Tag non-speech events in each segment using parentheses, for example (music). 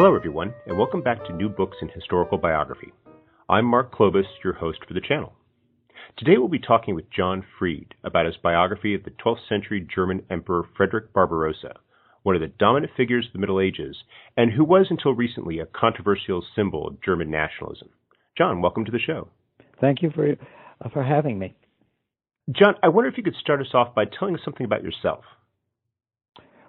Hello, everyone, and welcome back to New Books in Historical Biography. I'm Mark Clovis, your host for the channel. Today we'll be talking with John Freed about his biography of the 12th century German Emperor Frederick Barbarossa, one of the dominant figures of the Middle Ages, and who was until recently a controversial symbol of German nationalism. John, welcome to the show. Thank you for, uh, for having me. John, I wonder if you could start us off by telling us something about yourself.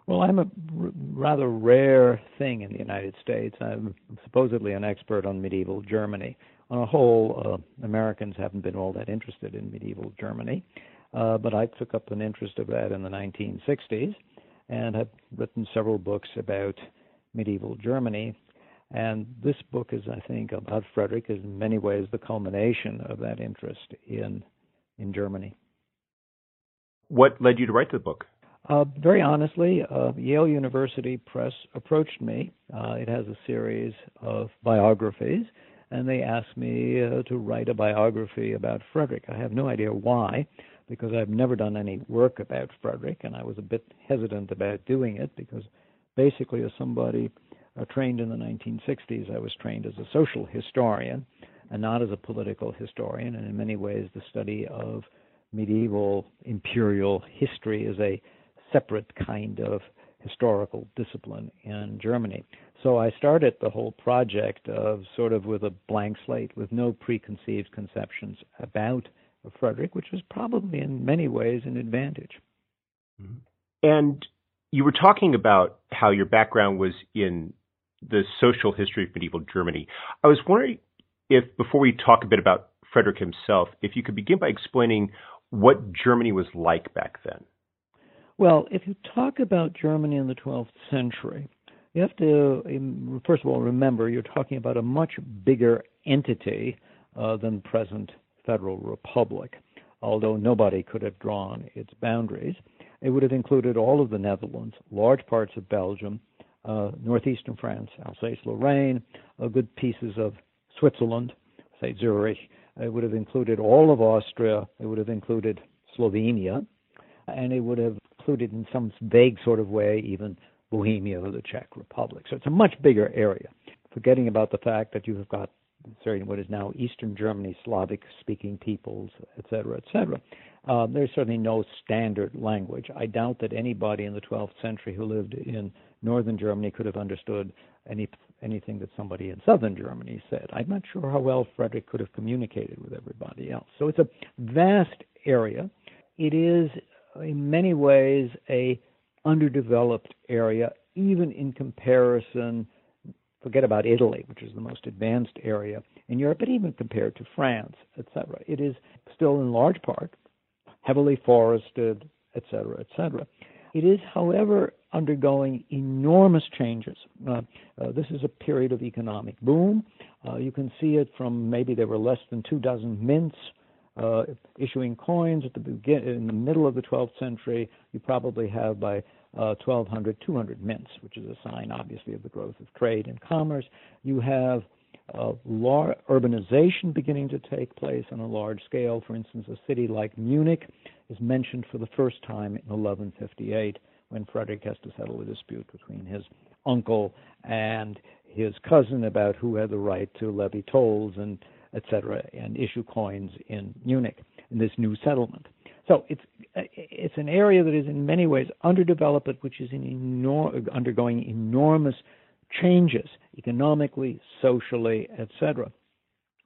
Well, I'm a r- rather rare thing in the United States. I'm supposedly an expert on medieval Germany. On a whole, uh, Americans haven't been all that interested in medieval Germany, uh, but I took up an interest of that in the 1960s and have written several books about medieval Germany. And this book is, I think, about Frederick is in many ways the culmination of that interest in in Germany. What led you to write the book? Uh, very honestly, uh, Yale University Press approached me. Uh, it has a series of biographies, and they asked me uh, to write a biography about Frederick. I have no idea why, because I've never done any work about Frederick, and I was a bit hesitant about doing it because basically, as somebody uh, trained in the 1960s, I was trained as a social historian and not as a political historian, and in many ways, the study of medieval imperial history is a separate kind of historical discipline in Germany. So I started the whole project of sort of with a blank slate, with no preconceived conceptions about Frederick, which was probably in many ways an advantage. Mm-hmm. And you were talking about how your background was in the social history of medieval Germany. I was wondering if, before we talk a bit about Frederick himself, if you could begin by explaining what Germany was like back then. Well, if you talk about Germany in the 12th century, you have to, um, first of all, remember you're talking about a much bigger entity uh, than present Federal Republic, although nobody could have drawn its boundaries. It would have included all of the Netherlands, large parts of Belgium, uh, northeastern France, Alsace Lorraine, uh, good pieces of Switzerland, say Zurich. It would have included all of Austria. It would have included Slovenia. And it would have included in some vague sort of way even Bohemia or the Czech Republic. So it's a much bigger area. Forgetting about the fact that you have got sorry, what is now Eastern Germany, Slavic speaking peoples, et cetera, et cetera. Uh, there's certainly no standard language. I doubt that anybody in the 12th century who lived in northern Germany could have understood any anything that somebody in southern Germany said. I'm not sure how well Frederick could have communicated with everybody else. So it's a vast area. It is in many ways a underdeveloped area, even in comparison. Forget about Italy, which is the most advanced area in Europe, but even compared to France, etc. It is still in large part heavily forested, etc., etc. It is, however, undergoing enormous changes. Uh, uh, this is a period of economic boom. Uh, you can see it from maybe there were less than two dozen mints uh, issuing coins at the begin in the middle of the 12th century. You probably have by uh, 1200 200 mints, which is a sign, obviously, of the growth of trade and commerce. You have uh, lar- urbanization beginning to take place on a large scale. For instance, a city like Munich is mentioned for the first time in 1158 when Frederick has to settle a dispute between his uncle and his cousin about who had the right to levy tolls and etc., and issue coins in Munich in this new settlement. So it's it's an area that is in many ways underdeveloped, which is enor- undergoing enormous changes economically, socially, etc.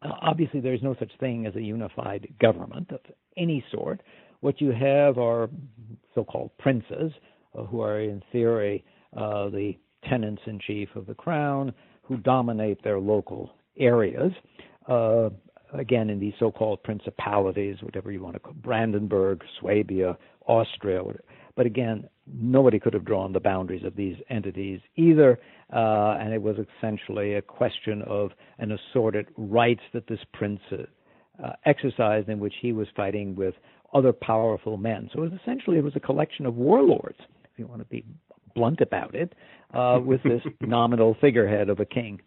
Uh, obviously, there is no such thing as a unified government of any sort. What you have are so-called princes, uh, who are in theory uh, the tenants in chief of the crown, who dominate their local areas uh, again in these so-called principalities, whatever you want to call Brandenburg, Swabia, Austria. But again, nobody could have drawn the boundaries of these entities either, uh, and it was essentially a question of an assorted rights that this prince uh, exercised in which he was fighting with other powerful men. So it was essentially it was a collection of warlords, if you want to be blunt about it, uh, with this (laughs) nominal figurehead of a king.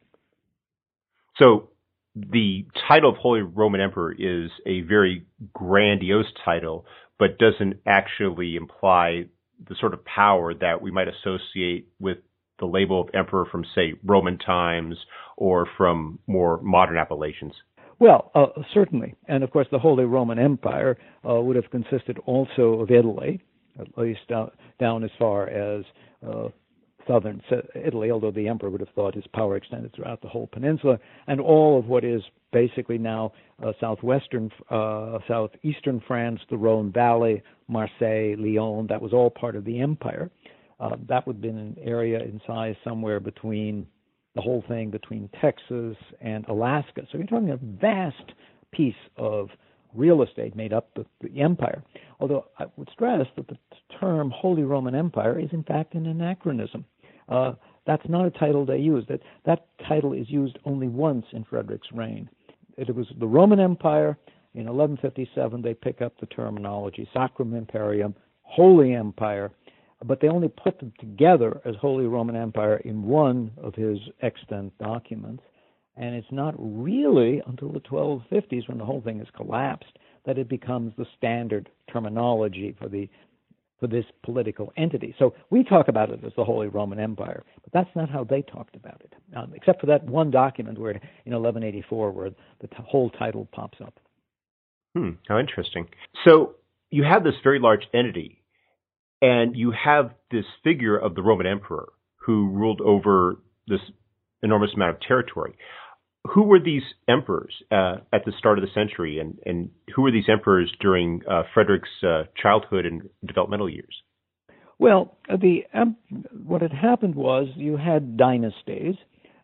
So the title of Holy Roman Emperor is a very grandiose title, but doesn't actually imply the sort of power that we might associate with the label of emperor from, say, Roman times or from more modern appellations? Well, uh, certainly. And of course, the Holy Roman Empire uh, would have consisted also of Italy, at least down, down as far as uh, southern Italy, although the emperor would have thought his power extended throughout the whole peninsula, and all of what is basically now uh, southwestern, uh, southeastern France, the Rhone Valley, Marseille, Lyon. That was all part of the empire. Uh, that would have been an area in size somewhere between the whole thing between Texas and Alaska. So you're talking a vast piece of real estate made up the, the empire. Although I would stress that the term Holy Roman Empire is in fact an anachronism. Uh, that's not a title they use. That that title is used only once in Frederick's reign. It was the Roman Empire. In 1157, they pick up the terminology Sacrum Imperium, Holy Empire, but they only put them together as Holy Roman Empire in one of his extant documents. And it's not really until the 1250s, when the whole thing has collapsed, that it becomes the standard terminology for the for this political entity. So we talk about it as the Holy Roman Empire, but that's not how they talked about it, um, except for that one document where in 1184 where the t- whole title pops up. Hmm, how interesting. So you have this very large entity, and you have this figure of the Roman emperor who ruled over this enormous amount of territory who were these emperors uh, at the start of the century, and, and who were these emperors during uh, Frederick's uh, childhood and developmental years? Well, the um, what had happened was you had dynasties.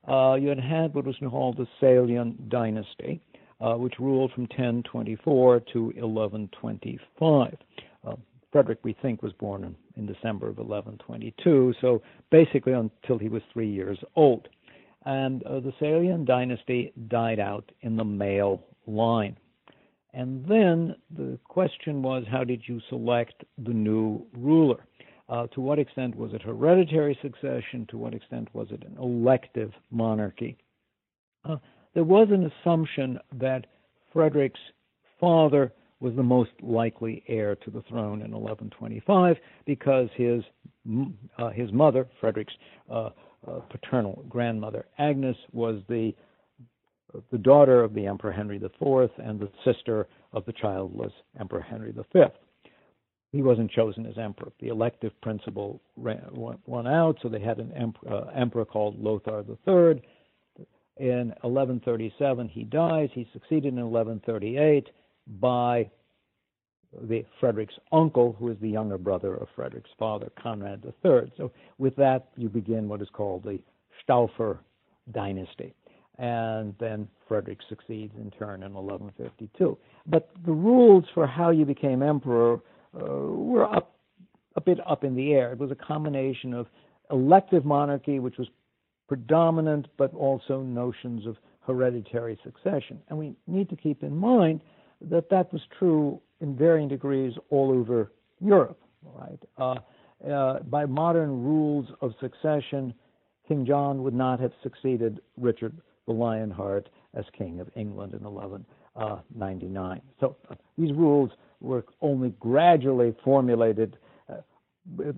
Uh, you had had what was called the Salian dynasty, uh, which ruled from 1024 to 1125. Uh, Frederick, we think, was born in, in December of 1122, so basically until he was three years old and uh, the Salian dynasty died out in the male line. And then the question was how did you select the new ruler? Uh, to what extent was it hereditary succession? To what extent was it an elective monarchy? Uh, there was an assumption that Frederick's father was the most likely heir to the throne in 1125 because his uh, his mother, Frederick's uh, paternal grandmother. Agnes was the the daughter of the Emperor Henry IV and the sister of the childless Emperor Henry V. He wasn't chosen as emperor. The elective principle ran, out, so they had an emperor, uh, emperor called Lothar III. In 1137, he dies. He's succeeded in 1138 by the Frederick's uncle, who is the younger brother of Frederick's father, Conrad III. So with that, you begin what is called the Staufer dynasty. And then Frederick succeeds in turn in 1152. But the rules for how you became emperor uh, were up, a bit up in the air. It was a combination of elective monarchy, which was predominant, but also notions of hereditary succession. And we need to keep in mind that that was true in varying degrees all over Europe. Right? Uh, uh, by modern rules of succession, King John would not have succeeded Richard the Lionheart as King of England in 1199. Uh, so these rules were only gradually formulated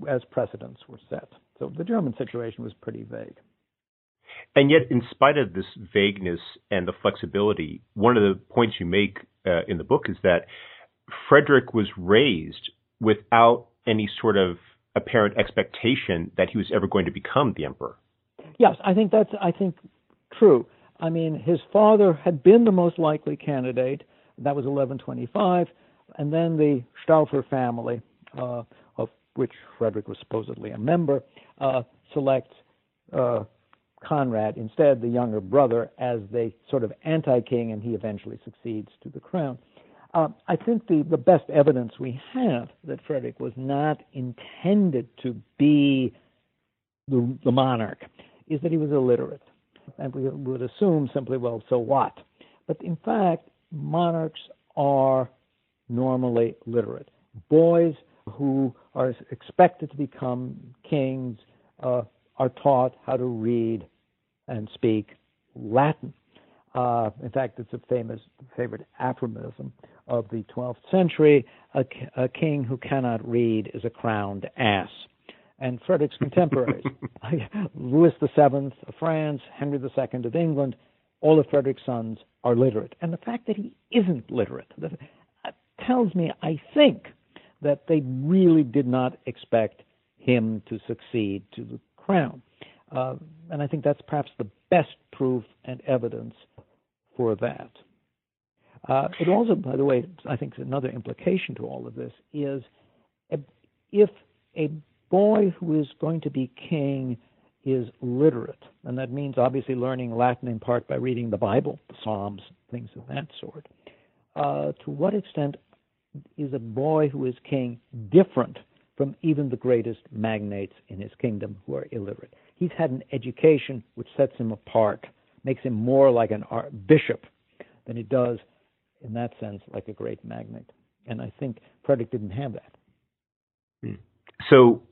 as precedents were set. So the German situation was pretty vague. And yet, in spite of this vagueness and the flexibility, one of the points you make uh, in the book is that Frederick was raised without any sort of apparent expectation that he was ever going to become the emperor. Yes, I think that's I think true. I mean, his father had been the most likely candidate. That was 1125, and then the Staufer family, uh, of which Frederick was supposedly a member, uh, selects uh, Conrad instead, the younger brother, as the sort of anti-king, and he eventually succeeds to the crown. Uh, I think the, the best evidence we have that Frederick was not intended to be the, the monarch is that he was illiterate. And we would assume simply, well, so what? But in fact, monarchs are normally literate. Boys who are expected to become kings uh, are taught how to read and speak Latin. Uh, in fact, it's a famous favorite aphorism of the 12th century a, a king who cannot read is a crowned ass and Frederick's contemporaries. (laughs) (laughs) Louis VII of France, Henry II of England, all of Frederick's sons are literate. And the fact that he isn't literate tells me, I think, that they really did not expect him to succeed to the crown. Uh, and I think that's perhaps the best proof and evidence for that. Uh, it also, by the way, I think another implication to all of this is if a boy who is going to be king is literate, and that means obviously learning Latin in part by reading the Bible, the Psalms, things of that sort. Uh, to what extent is a boy who is king different from even the greatest magnates in his kingdom who are illiterate? He's had an education which sets him apart, makes him more like an bishop than it does, in that sense, like a great magnate. And I think Frederick didn't have that. Hmm. So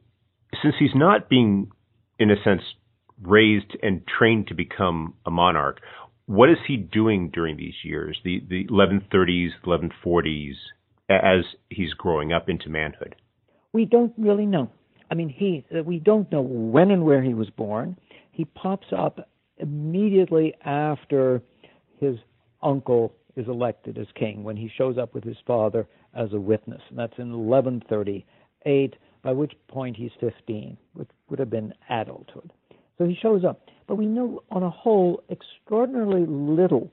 since he's not being, in a sense, raised and trained to become a monarch, what is he doing during these years, the, the 1130s, 1140s, as he's growing up into manhood? We don't really know. I mean, he we don't know when and where he was born. He pops up immediately after his uncle is elected as king when he shows up with his father as a witness, and that's in 1138 by which point he's 15, which would have been adulthood. So he shows up. But we know, on a whole, extraordinarily little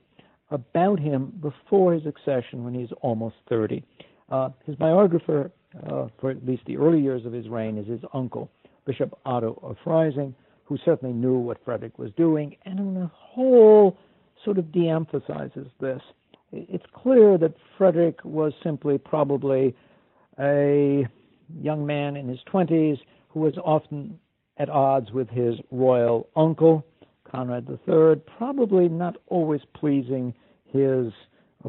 about him before his accession when he's almost 30. Uh, his biographer, uh, for at least the early years of his reign, is his uncle, Bishop Otto of Freising, who certainly knew what Frederick was doing, and on a whole sort of de emphasizes this. It's clear that Frederick was simply probably a young man in his 20s who was often at odds with his royal uncle, Conrad III, probably not always pleasing his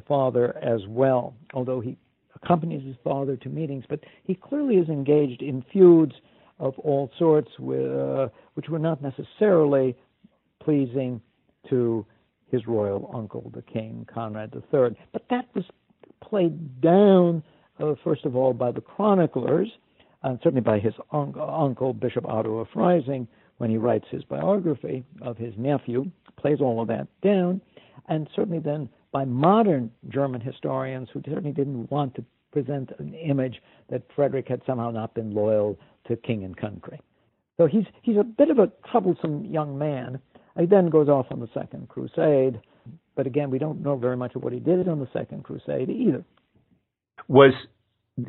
father as well, although he accompanies his father to meetings. But he clearly is engaged in feuds of all sorts, with, uh, which were not necessarily pleasing to his royal uncle, the king, Conrad III. But that was played down uh, first of all, by the chroniclers, and certainly by his un- uncle, Bishop Otto of Freising, when he writes his biography of his nephew, plays all of that down, and certainly then by modern German historians who certainly didn't want to present an image that Frederick had somehow not been loyal to king and country. So he's he's a bit of a troublesome young man. He then goes off on the Second Crusade, but again, we don't know very much of what he did on the Second Crusade either. Was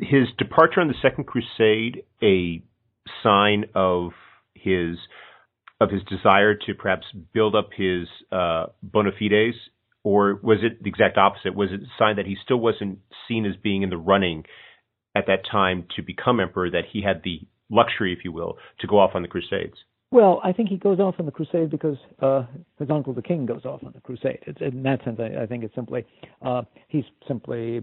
his departure on the Second Crusade a sign of his of his desire to perhaps build up his uh, bona fides, or was it the exact opposite? Was it a sign that he still wasn't seen as being in the running at that time to become emperor? That he had the luxury, if you will, to go off on the Crusades? Well, I think he goes off on the crusade because uh, his uncle, the king, goes off on the crusade. It's, in that sense, I, I think it's simply uh, he's simply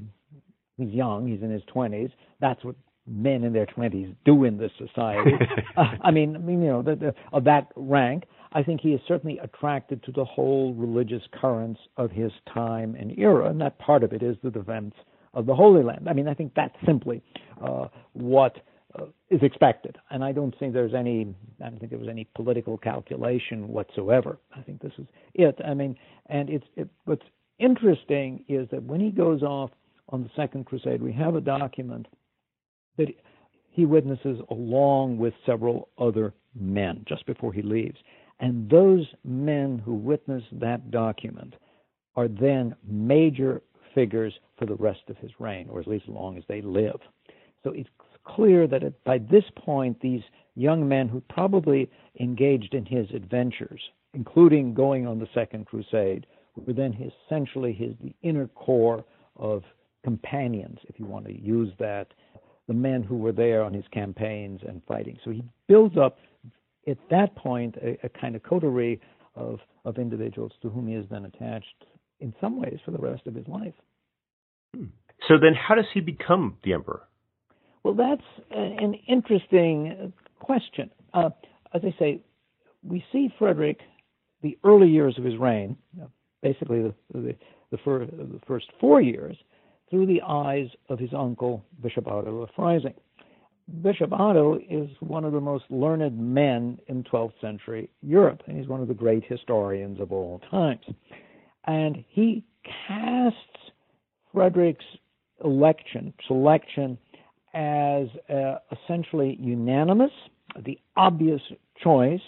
He's young. He's in his 20s. That's what men in their 20s do in this society. (laughs) uh, I mean, I mean, you know, the, the, of that rank. I think he is certainly attracted to the whole religious currents of his time and era, and that part of it is the defense of the Holy Land. I mean, I think that's simply uh, what Uh, is expected, and I don't think there's any. I don't think there was any political calculation whatsoever. I think this is it. I mean, and it's it, what's interesting is that when he goes off on the Second Crusade, we have a document that he witnesses along with several other men just before he leaves. And those men who witness that document are then major figures for the rest of his reign, or at least as long as they live. So it's clear that by this point, these young men who probably engaged in his adventures, including going on the Second Crusade, were then essentially his the inner core of companions, if you want to use that, the men who were there on his campaigns and fighting. So he builds up at that point a, a kind of coterie of, of individuals to whom he is then attached in some ways for the rest of his life. Hmm. So then, how does he become the emperor? Well, that's an interesting question. Uh, as I say, we see Frederick, the early years of his reign, basically the, the, the, fir- the first four years, through the eyes of his uncle, Bishop Otto of Freising. Bishop Otto is one of the most learned men in 12th century Europe, and he's one of the great historians of all times. And he casts Frederick's election, selection, as uh, essentially unanimous, the obvious choice,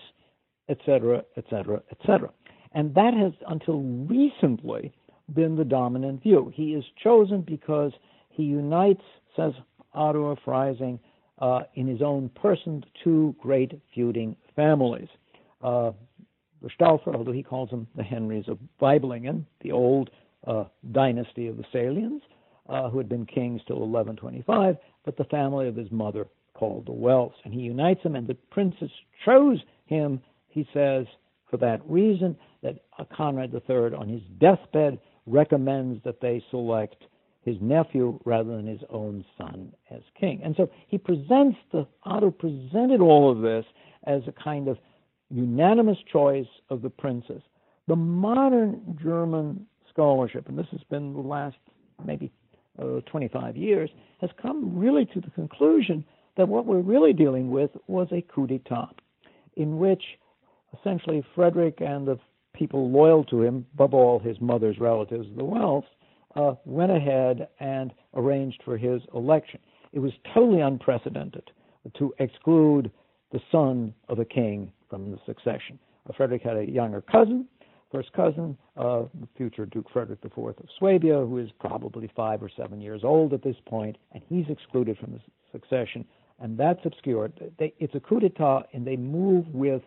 etc., etc., etc. And that has, until recently, been the dominant view. He is chosen because he unites, says Otto Freising, uh, in his own person, two great feuding families. Uh, the Staufer, although he calls them the Henrys of Waiblingen, the old uh, dynasty of the Salians, uh, who had been kings till 1125, but the family of his mother called the Welfs. And he unites them, and the princes chose him, he says, for that reason, that Conrad III, on his deathbed, recommends that they select his nephew rather than his own son as king. And so he presents the Otto presented all of this as a kind of unanimous choice of the princes. The modern German scholarship, and this has been the last maybe uh, 25 years, has come really to the conclusion that what we're really dealing with was a coup d'etat, in which essentially Frederick and the people loyal to him, above all his mother's relatives, the Welfs, uh, went ahead and arranged for his election. It was totally unprecedented to exclude the son of a king from the succession. Uh, Frederick had a younger cousin, first cousin, the future Duke Frederick IV of Swabia, who is probably five or seven years old at this point, and he's excluded from the succession, and that's obscured. They, it's a coup d'etat, and they move with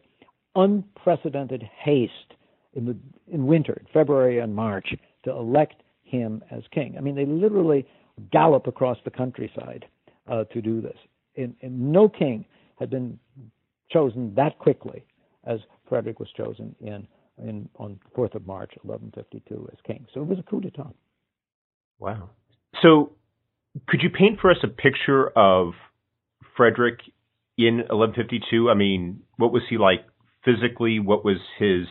unprecedented haste in the in winter, February and March, to elect him as king. I mean, they literally gallop across the countryside uh, to do this. And, and no king had been chosen that quickly as Frederick was chosen in, in on 4th of March, 1152, as king. So it was a coup d'état. Wow. So could you paint for us a picture of Frederick in 1152? I mean, what was he like physically? What was his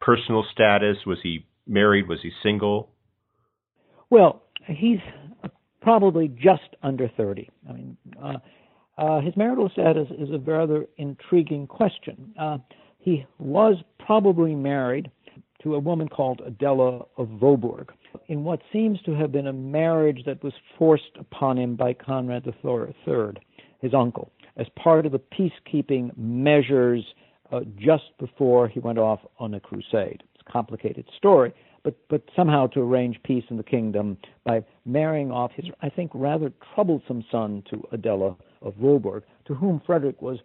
personal status? Was he married? Was he single? Well, he's probably just under 30. I mean, uh, uh, his marital status is a rather intriguing question. Uh, he was probably married to a woman called Adela of Vohburg in what seems to have been a marriage that was forced upon him by Conrad III, his uncle, as part of the peacekeeping measures uh, just before he went off on a crusade. It's a complicated story, but but somehow to arrange peace in the kingdom by marrying off his, I think, rather troublesome son to Adela of Vohburg, to whom Frederick was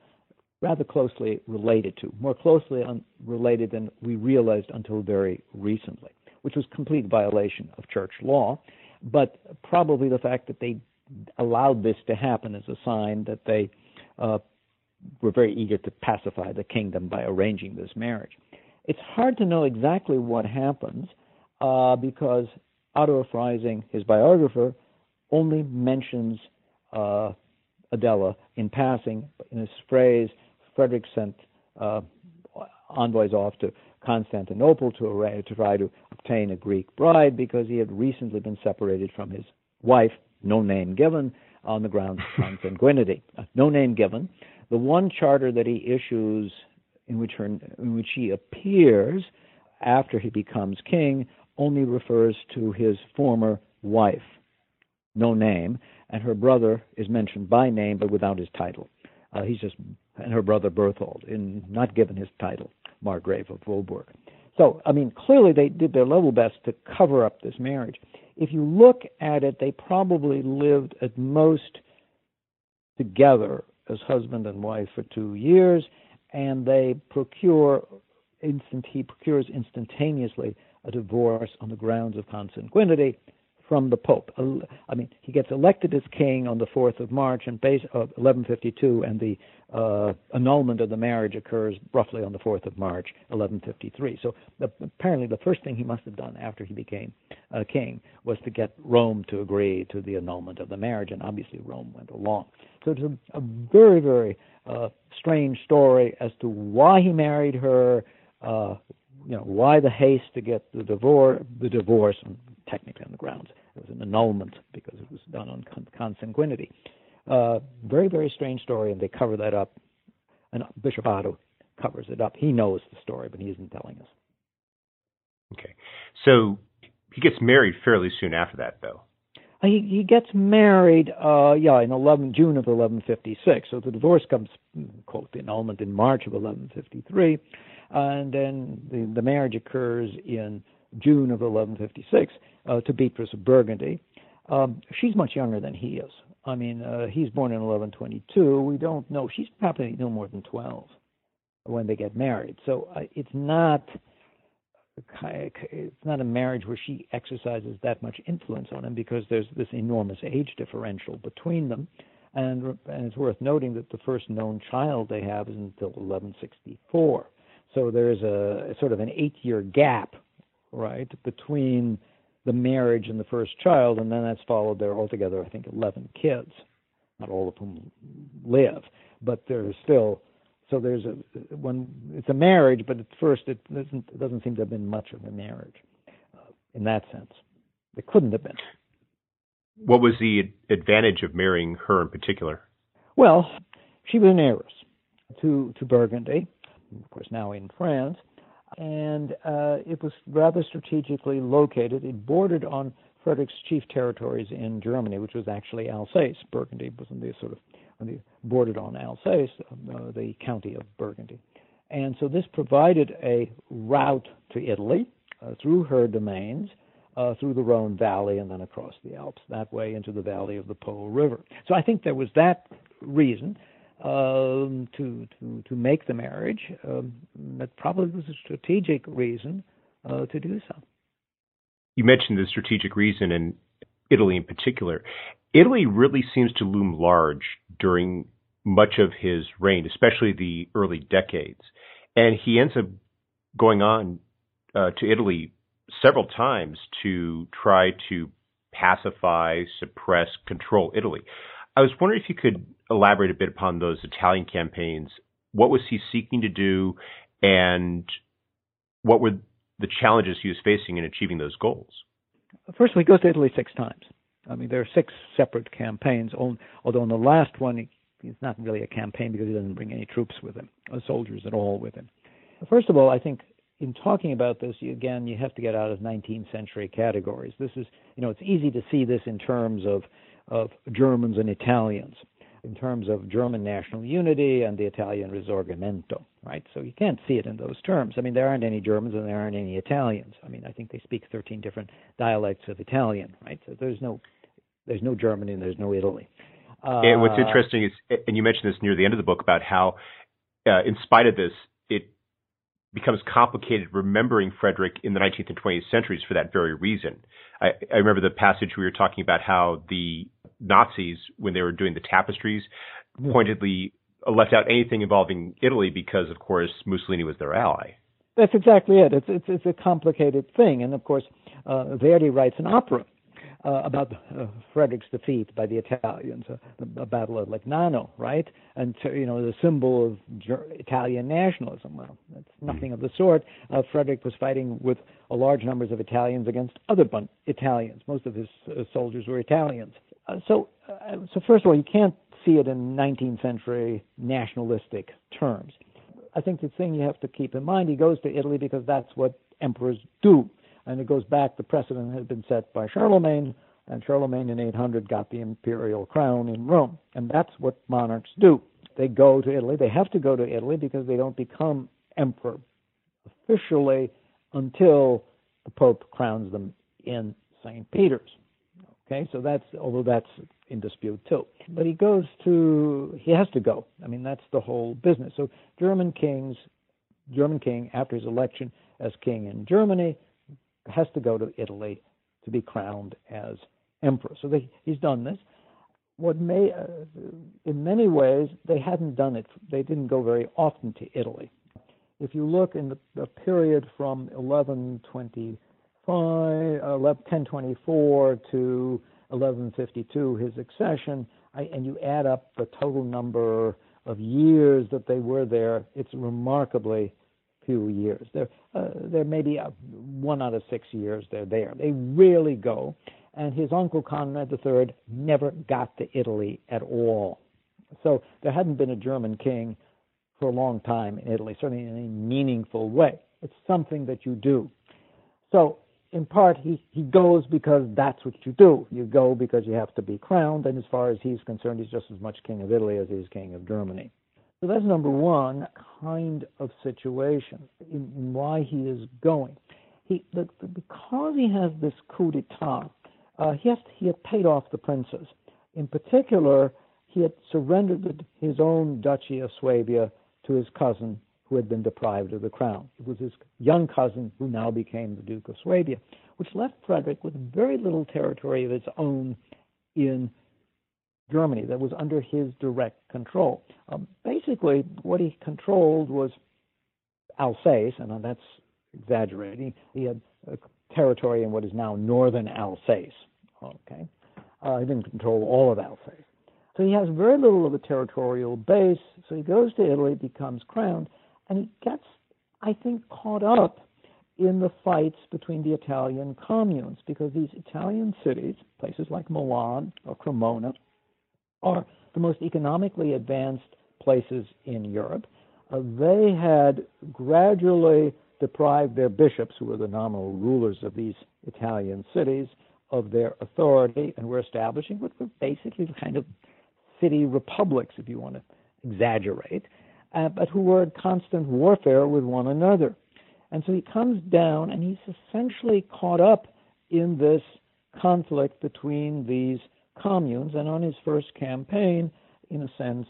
rather closely related to, more closely un- related than we realized until very recently, which was complete violation of church law, but probably the fact that they allowed this to happen is a sign that they uh, were very eager to pacify the kingdom by arranging this marriage. It's hard to know exactly what happens uh, because Otto Freising, his biographer, only mentions uh, Adela in passing. In his phrase, Frederick sent uh, envoys off to Constantinople to, array, to try to obtain a Greek bride because he had recently been separated from his wife, no name given, on the grounds of consanguinity. Uh, no name given. The one charter that he issues in which, her, in which he appears after he becomes king only refers to his former wife, no name, and her brother is mentioned by name but without his title. Uh, he's just and her brother Berthold, in not given his title, Margrave of Vohburg. So, I mean, clearly they did their level best to cover up this marriage. If you look at it, they probably lived at most together as husband and wife for two years, and they procure instant he procures instantaneously a divorce on the grounds of consanguinity. From the Pope. I mean, he gets elected as king on the 4th of March and base of 1152, and the uh, annulment of the marriage occurs roughly on the 4th of March, 1153. So the, apparently, the first thing he must have done after he became uh, king was to get Rome to agree to the annulment of the marriage, and obviously Rome went along. So it's a, a very, very uh, strange story as to why he married her. Uh, you know why the haste to get the divorce, the divorce, technically on the grounds it was an annulment because it was done on consanguinity. Uh, very, very strange story, and they cover that up. And Bishop Otto covers it up. He knows the story, but he isn't telling us. Okay. So he gets married fairly soon after that, though. Uh, he, he gets married, uh, yeah, in 11 June of 1156. So the divorce comes, quote, the annulment in March of 1153, and then the, the marriage occurs in June of 1156 uh, to Beatrice of Burgundy. Um, she's much younger than he is. I mean, uh, he's born in 1122. We don't know. She's probably no more than 12 when they get married. So uh, it's not it's not a marriage where she exercises that much influence on him because there's this enormous age differential between them. And, and it's worth noting that the first known child they have is until 1164. So there's a, sort of an eight year gap right, between the marriage and the first child, and then that's followed there altogether, I think, 11 kids, not all of whom live, but there's still so there's a when it's a marriage, but at first it doesn't it doesn't seem to have been much of a marriage uh, in that sense. It couldn't have been. What was the advantage of marrying her in particular? Well, she was an heiress to to Burgundy, of course now in France, and uh, it was rather strategically located. It bordered on Frederick's chief territories in Germany, which was actually Alsace. Burgundy was in the sort of on the, bordered on Alsace, uh, the county of Burgundy, and so this provided a route to Italy uh, through her domains. Uh, through the Rhone Valley and then across the Alps, that way into the valley of the Po River. So I think there was that reason um, to to to make the marriage. Um, that probably was a strategic reason uh, to do so. You mentioned the strategic reason in Italy in particular. Italy really seems to loom large during much of his reign, especially the early decades, and he ends up going on uh, to Italy several times to try to pacify, suppress, control Italy. I was wondering if you could elaborate a bit upon those Italian campaigns. What was he seeking to do, and what were the challenges he was facing in achieving those goals? First, he goes to Italy six times. I mean, there are six separate campaigns, although in the last one, it's not really a campaign because he doesn't bring any troops with him, or soldiers at all with him. First of all, I think in talking about this, again, you have to get out of 19th century categories. This is, you know, it's easy to see this in terms of of Germans and Italians in terms of German national unity and the Italian risorgimento, right? So you can't see it in those terms. I mean, there aren't any Germans and there aren't any Italians. I mean, I think they speak 13 different dialects of Italian, right? So there's no there's no Germany and there's no Italy. Uh, and what's interesting is, and you mentioned this near the end of the book about how, uh, in spite of this, it becomes complicated remembering Frederick in the 19th and 20th centuries for that very reason. I, I remember the passage we were talking about how the Nazis, when they were doing the tapestries, pointedly left out anything involving Italy because, of course, Mussolini was their ally. That's exactly it. It's it's, it's a complicated thing, and of course, uh, Verdi writes an opera uh, about uh, Frederick's defeat by the Italians, uh, the, the, Battle of Legnano, right? And you know the symbol of Ger- Italian nationalism. Well, that's mm-hmm. nothing of the sort. Uh, Frederick was fighting with a large numbers of Italians against other bun- Italians. Most of his uh, soldiers were Italians. Uh, so, uh, so first of all, you can't see it in 19th century nationalistic terms. I think the thing you have to keep in mind, he goes to Italy because that's what emperors do. And it goes back, the precedent had been set by Charlemagne, and Charlemagne in 800 got the imperial crown in Rome. And that's what monarchs do. They go to Italy. They have to go to Italy because they don't become emperor officially until the Pope crowns them in St. Peter's. Okay, so that's although that's in dispute too. But he goes to he has to go. I mean that's the whole business. So German kings, German king after his election as king in Germany has to go to Italy to be crowned as emperor. So they, he's done this. What may, uh, in many ways, they hadn't done it. They didn't go very often to Italy. If you look in the, the period from 1125, uh, 1024 to 1152, his accession, I, and you add up the total number of years that they were there, it's remarkably few years. There, uh, there may be a, one out of six years they're there. They rarely go. And his uncle Conrad III never got to Italy at all. So there hadn't been a German king for a long time in Italy, certainly in a meaningful way. It's something that you do. So in part, he, he goes because that's what you do. You go because you have to be crowned, and as far as he's concerned, he's just as much king of Italy as he is king of Germany. So that's number one kind of situation in, in why he is going. He, the, the, because he has this coup d'etat, uh, he, has to, he had paid off the princes. In particular, he had surrendered his own duchy of Swabia to his cousin, who had been deprived of the crown. It was his young cousin who now became the Duke of Swabia, which left Frederick with very little territory of his own in Germany that was under his direct control. Um, basically, what he controlled was Alsace, and that's exaggerating. He had territory in what is now northern Alsace. Okay, uh, he didn't control all of Alsace. So he has very little of a territorial base. So he goes to Italy, becomes crowned, and he gets, I think, caught up in the fights between the Italian communes because these Italian cities, places like Milan or Cremona, are the most economically advanced places in Europe. Uh, they had gradually deprived their bishops, who were the nominal rulers of these Italian cities, of their authority and were establishing what were basically kind of city republics, if you want to exaggerate, uh, but who were in constant warfare with one another. And so he comes down and he's essentially caught up in this conflict between these communes, and on his first campaign, in a sense,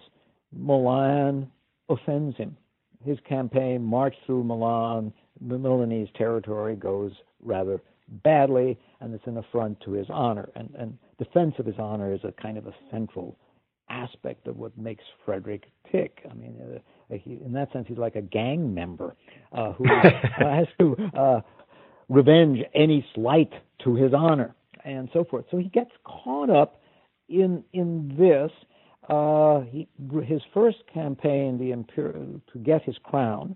Milan offends him. His campaign marched through Milan, the Milanese territory goes rather badly, and it's an affront to his honor. And, and defense of his honor is a kind of a central aspect of what makes Frederick tick. I mean, uh, he, in that sense, he's like a gang member uh, who (laughs) has to uh, revenge any slight to his honor and so forth. So he gets caught up in in this. Uh, he, his first campaign, the imperial, to get his crown,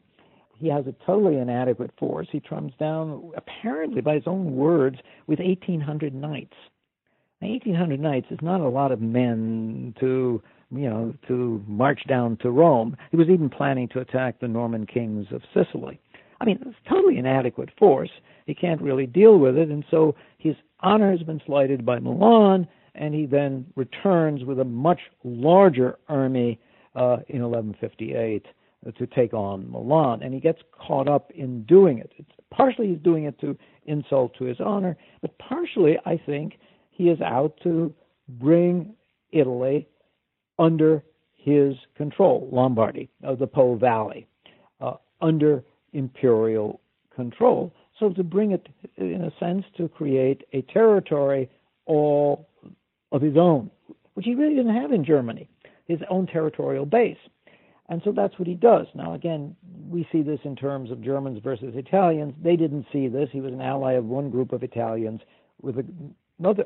he has a totally inadequate force. He comes down, apparently by his own words, with 1,800 knights. Now, 1,800 knights is not a lot of men to, you know, to march down to Rome. He was even planning to attack the Norman kings of Sicily. I mean, it's totally inadequate force. He can't really deal with it, and so his honor has been slighted by Milan, and he then returns with a much larger army uh, in 1158 uh, to take on Milan, and he gets caught up in doing it. It's, partially, he's doing it to insult to his honor, but partially, I think, he is out to bring Italy under his control, Lombardy, of the Po Valley, uh, under imperial control. So to bring it, in a sense, to create a territory all of his own, which he really didn't have in Germany, his own territorial base. And so that's what he does. Now, again, we see this in terms of Germans versus Italians. They didn't see this. He was an ally of one group of Italians with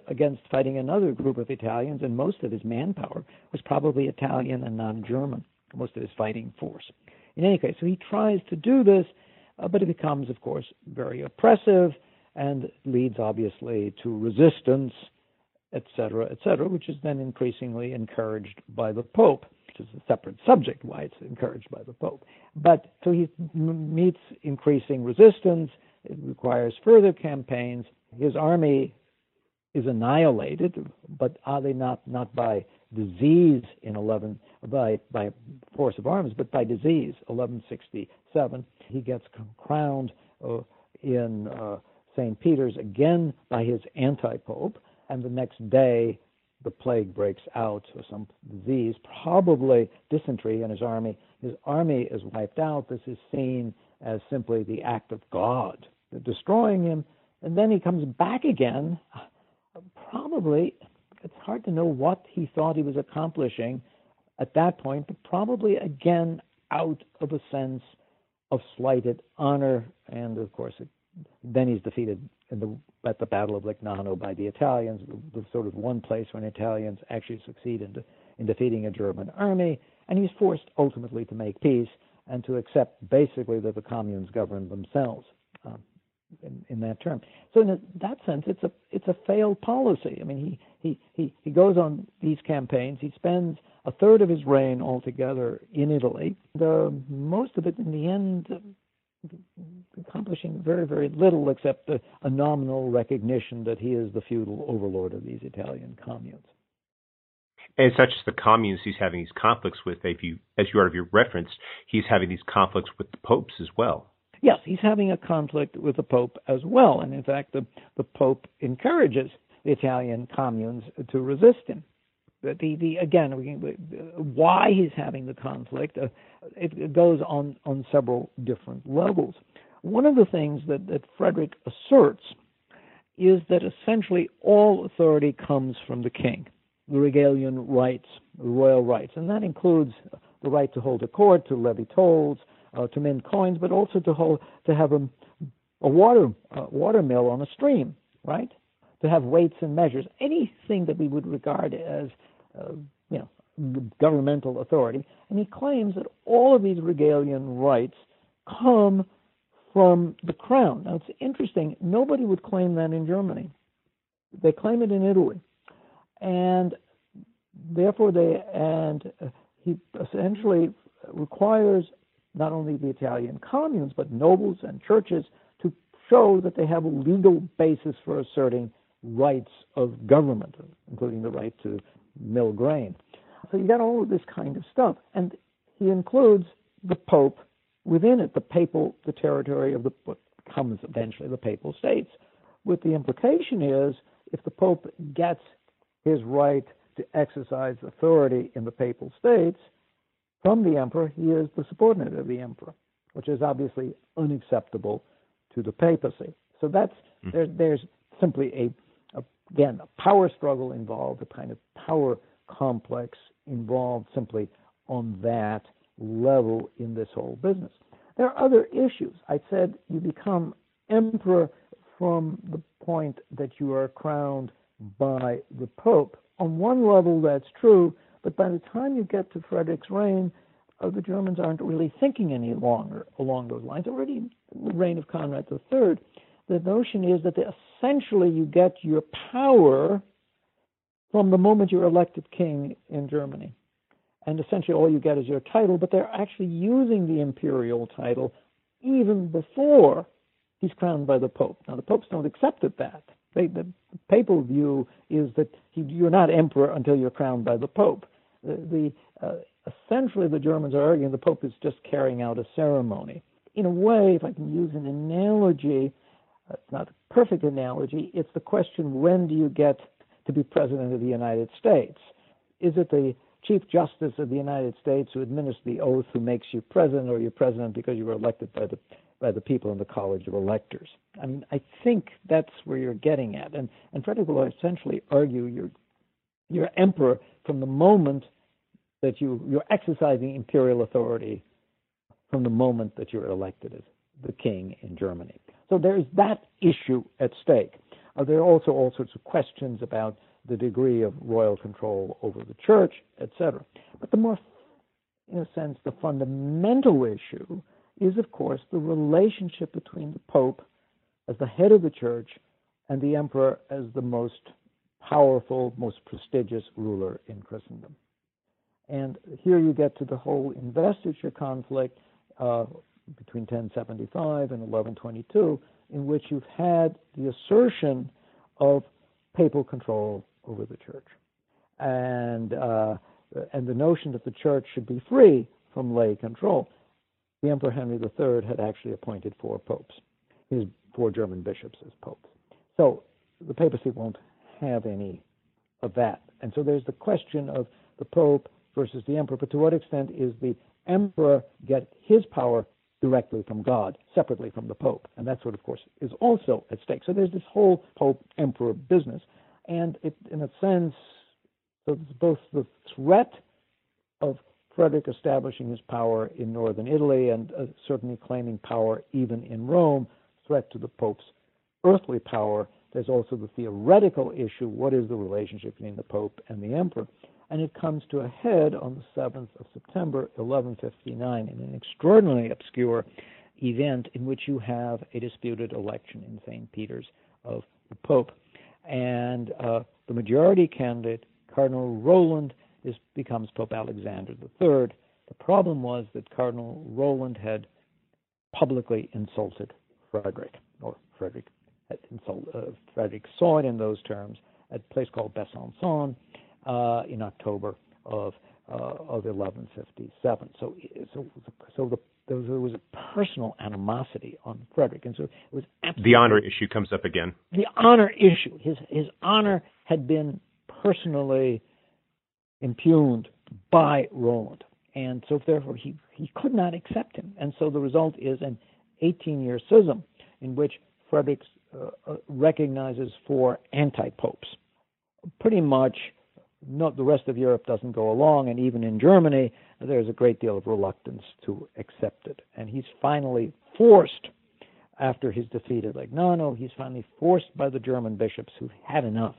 against fighting another group of Italians, and most of his manpower was probably Italian and non German, Most of his fighting force. In any case, so he tries to do this, uh, but it becomes, of course, very oppressive and leads obviously to resistance etc., etc., which is then increasingly encouraged by the Pope, which is a separate subject why it's encouraged by the Pope. But so he meets increasing resistance. It requires further campaigns. His army is annihilated, but are they not not by disease in 11 by by force of arms, but by disease. 1167, he gets crowned uh, in uh, St. Peter's again by his anti-pope, and the next day the plague breaks out or some disease, probably dysentery in his army. His army is wiped out. This is seen as simply the act of God destroying him, and then he comes back again. Probably, it's hard to know what he thought he was accomplishing at that point, but probably again out of a sense of slighted honor. And of course, it, then he's defeated the, at the Battle of Legnano by the Italians, the, the sort of one place when Italians actually succeed in, de, in defeating a German army. And he's forced ultimately to make peace and to accept basically that the communes govern themselves. Um, in, in that term. So in that sense, it's a it's a failed policy. I mean, he, he he he goes on these campaigns. He spends a third of his reign altogether in Italy. The most of it, in the end, accomplishing very very little except a, nominal recognition that he is the feudal overlord of these Italian communes. And such just the communes he's having these conflicts with. If you, as you already referenced, he's having these conflicts with the popes as well. Yes, he's having a conflict with the Pope as well. And in fact, the, the Pope encourages the Italian communes to resist him. The, the, the again, why he's having the conflict, uh, it, it, goes on, on several different levels. One of the things that, that Frederick asserts is that essentially all authority comes from the king, the regalian rights, royal rights, and that includes the right to hold a court, to levy tolls, uh, to mint coins, but also to hold to have a, a water uh, water mill on a stream, right? To have weights and measures, anything that we would regard as uh, you know governmental authority. And he claims that all of these regalian rights come from the crown. Now it's interesting. Nobody would claim that in Germany. They claim it in Italy, and therefore they and he essentially requires not only the Italian communes, but nobles and churches to show that they have a legal basis for asserting rights of government, including the right to mill grain. So you got all of this kind of stuff. And he includes the Pope within it, the papal, the territory of the, what comes eventually the papal states. With the implication is if the Pope gets his right to exercise authority in the papal states, from the emperor, he is the subordinate of the emperor, which is obviously unacceptable to the papacy. So that's mm-hmm. there, there's simply a, a, again a power struggle involved, a kind of power complex involved simply on that level in this whole business. There are other issues. I said you become emperor from the point that you are crowned by the pope. On one level, that's true, but by the time you get to Frederick's reign, uh, the Germans aren't really thinking any longer along those lines. Already in the reign of Conrad III, the notion is that essentially you get your power from the moment you're elected king in Germany. And essentially all you get is your title, but they're actually using the imperial title even before he's crowned by the Pope. Now, the popes don't accept that. They, the papal view is that he, you're not emperor until you're crowned by the Pope. The, the uh, essentially the Germans are arguing the Pope is just carrying out a ceremony. In a way, if I can use an analogy, uh, it's not a perfect analogy. It's the question: When do you get to be president of the United States? Is it the Chief Justice of the United States who administers the oath who makes you president, or you're president because you were elected by the by the people in the College of Electors. I mean, I think that's where you're getting at. And, and Frederick will essentially argue you're, you're emperor from the moment that you, you're exercising imperial authority from the moment that you're elected as the king in Germany. So there's that issue at stake. Uh, there are also all sorts of questions about the degree of royal control over the church, etc. But the more, in a sense, the fundamental issue is, of course, the relationship between the Pope as the head of the church and the emperor as the most powerful, most prestigious ruler in Christendom. And here you get to the whole investiture conflict uh, between 1075 and 1122, in which you've had the assertion of papal control over the church, and uh, and the notion that the church should be free from lay control the Emperor Henry III had actually appointed four popes, his four German bishops as popes. So the papacy won't have any of that. And so there's the question of the pope versus the emperor, but to what extent is the emperor get his power directly from God, separately from the Pope. And that's what, of course, is also at stake. So there's this whole Pope Emperor business. And it, in a sense, so both the threat of Frederick establishing his power in northern Italy and uh, certainly claiming power even in Rome, threat to the Pope's earthly power. There's also the theoretical issue what is the relationship between the Pope and the Emperor? And it comes to a head on the 7th of September, 1159, in an extraordinarily obscure event in which you have a disputed election in St. Peter's of the Pope. And uh, the majority candidate, Cardinal Roland, is, becomes Pope Alexander III. The problem was that Cardinal Roland had publicly insulted Frederick, or Frederick had insulted, uh, Frederick saw it in those terms at a place called Besançon uh, in October of uh, of 1157. So, so, so the, there was a personal animosity on Frederick, and so it was the honor issue comes up again. The honor issue, his his honor had been personally impugned by Roland, and so therefore he he could not accept him, and so the result is an 18-year schism in which Frederick uh, uh, recognizes four anti-popes, pretty much not the rest of Europe doesn't go along, and even in Germany, there's a great deal of reluctance to accept it. And he's finally forced, after his defeat at Legnano, he's finally forced by the German bishops who've had enough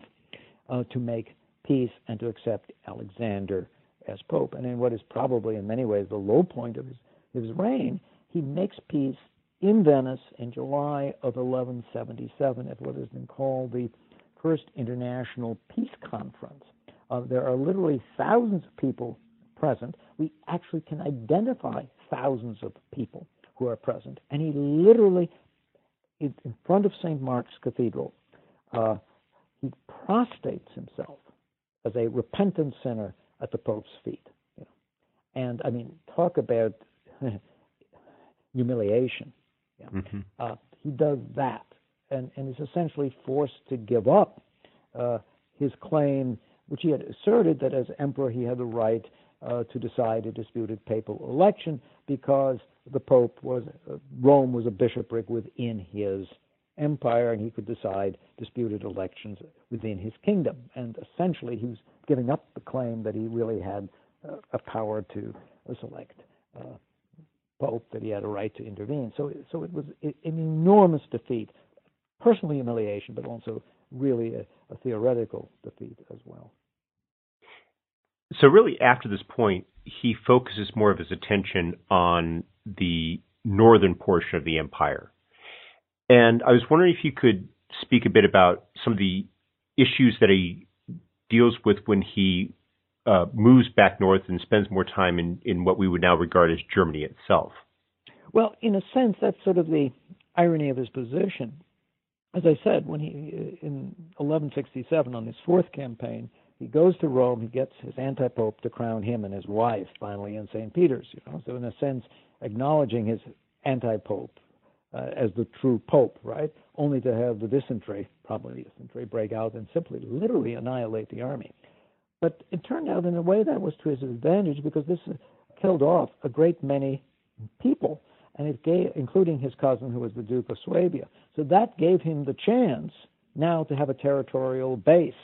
uh, to make peace and to accept Alexander as pope. And in what is probably, in many ways, the low point of his, his reign, he makes peace in Venice in July of 1177 at what has been called the First International Peace Conference. Uh, there are literally thousands of people present. We actually can identify thousands of people who are present. And he literally, in front of St. Mark's Cathedral, uh, he prostrates himself as a repentant sinner at the Pope's feet. You know? And I mean, talk about (laughs) humiliation. Yeah. Mm-hmm. Uh, he does that and, and is essentially forced to give up uh, his claim which he had asserted that as emperor he had the right uh, to decide a disputed papal election because the pope was uh, Rome was a bishopric within his empire and he could decide disputed elections within his kingdom. And essentially he was giving up the claim that he really had uh, a power to select uh, pope that he had a right to intervene. So so it was an enormous defeat personal humiliation but also really a, a theoretical defeat as well. So really, after this point, he focuses more of his attention on the northern portion of the empire. And I was wondering if you could speak a bit about some of the issues that he deals with when he uh, moves back north and spends more time in, in what we would now regard as Germany itself. Well, in a sense, that's sort of the irony of his position. As I said, when he in 1167 on his fourth campaign, he goes to Rome. He gets his anti-pope to crown him and his wife finally in St. Peter's. You know, so in a sense, acknowledging his anti-pope uh, as the true pope, right? Only to have the dysentery, probably dysentery, break out and simply, literally annihilate the army. But it turned out, in a way, that was to his advantage because this killed off a great many people, and it gave, including his cousin, who was the Duke of Swabia. So that gave him the chance now to have a territorial base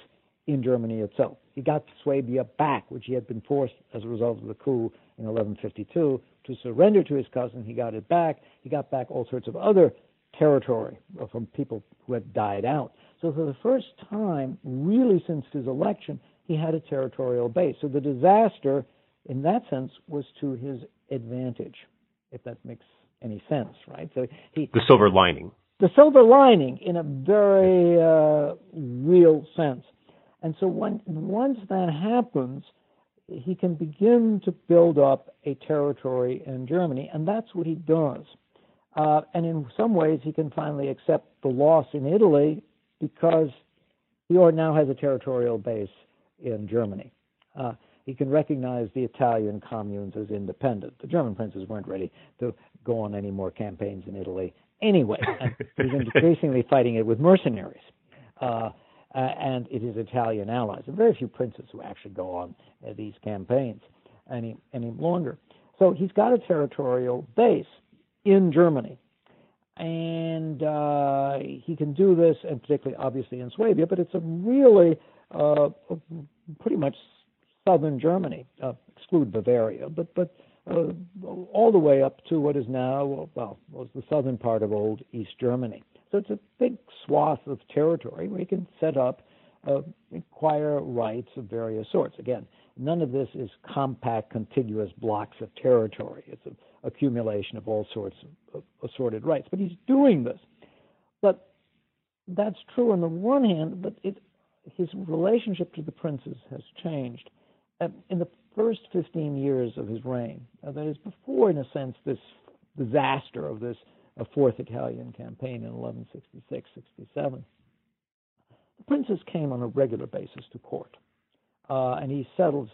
in Germany itself. He got Swabia back, which he had been forced as a result of the coup in 1152 to surrender to his cousin. He got it back. He got back all sorts of other territory from people who had died out. So for the first time, really since his election, he had a territorial base. So the disaster, in that sense, was to his advantage, if that makes any sense, right? So he the silver lining. The silver lining, in a very uh, real sense, and so when, once that happens, he can begin to build up a territory in Germany, and that's what he does. Uh, and in some ways, he can finally accept the loss in Italy because he now has a territorial base in Germany. Uh, he can recognize the Italian communes as independent. The German princes weren't ready to go on any more campaigns in Italy anyway, (laughs) and he's increasingly fighting it with mercenaries. Uh, uh, and it is Italian allies. Are very few princes who actually go on uh, these campaigns any any longer. So he's got a territorial base, in Germany. And uh, he can do this, and particularly obviously in Swabia, but it's a really uh, pretty much southern Germany, uh, exclude Bavaria, but but uh, all the way up to what is now well was the southern part of old East Germany. So it's a big swath of territory where you can set up, uh, acquire rights of various sorts. Again, none of this is compact, contiguous blocks of territory. It's an accumulation of all sorts of, assorted rights. But he's doing this. But that's true on the one hand, but it, his relationship to the princes has changed. In the first 15 years of his reign, uh, that is before, in a sense, this disaster of this uh, Fourth Italian campaign in 1166 67, the princes came on a regular basis to court, uh, and he settles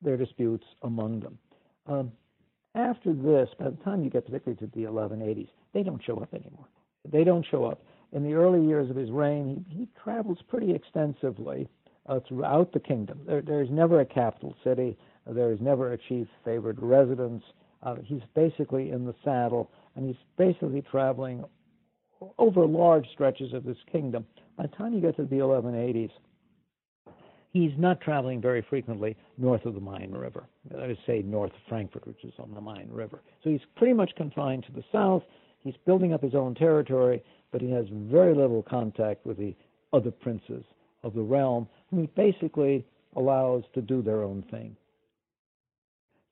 their disputes among them. Um, after this, by the time you get particularly to the 1180s, they don't show up anymore. They don't show up. In the early years of his reign, he, he travels pretty extensively uh, throughout the kingdom. There, there is never a capital city. There is never a chief favored residence. Uh, he's basically in the saddle, and he's basically traveling over large stretches of this kingdom. By the time you get to the 1180s, he's not traveling very frequently north of the Main River. That is, say, north of Frankfurt, which is on the Main River. So he's pretty much confined to the south. He's building up his own territory, but he has very little contact with the other princes of the realm, whom he basically allows to do their own thing.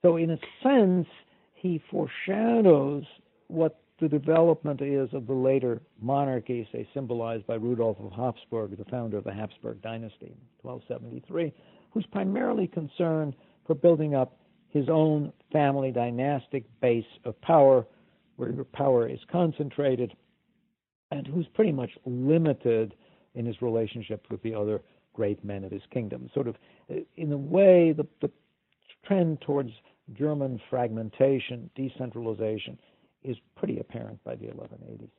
So, in a sense, he foreshadows what the development is of the later monarchy, say, symbolized by Rudolf of Habsburg, the founder of the Habsburg dynasty in 1273, who's primarily concerned for building up his own family dynastic base of power, where power is concentrated, and who's pretty much limited in his relationship with the other great men of his kingdom. Sort of, uh, in a way, the, the trend towards German fragmentation, decentralization, is pretty apparent by the 1180s.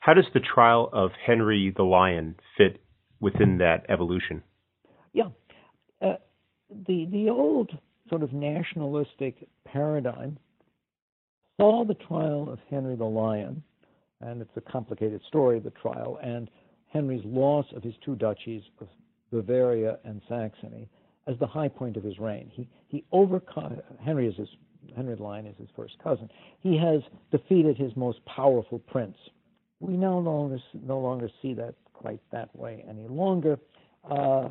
How does the trial of Henry the Lion fit within that evolution? Yeah, uh, the the old sort of nationalistic paradigm saw the trial of Henry the Lion, and it's a complicated story, the trial, and Henry's loss of his two duchies of Bavaria and Saxony as the high point of his reign. He he overcome Henry is his Henry the Lion is his first cousin. He has defeated his most powerful prince. We no longer no longer see that quite that way any longer. Uh,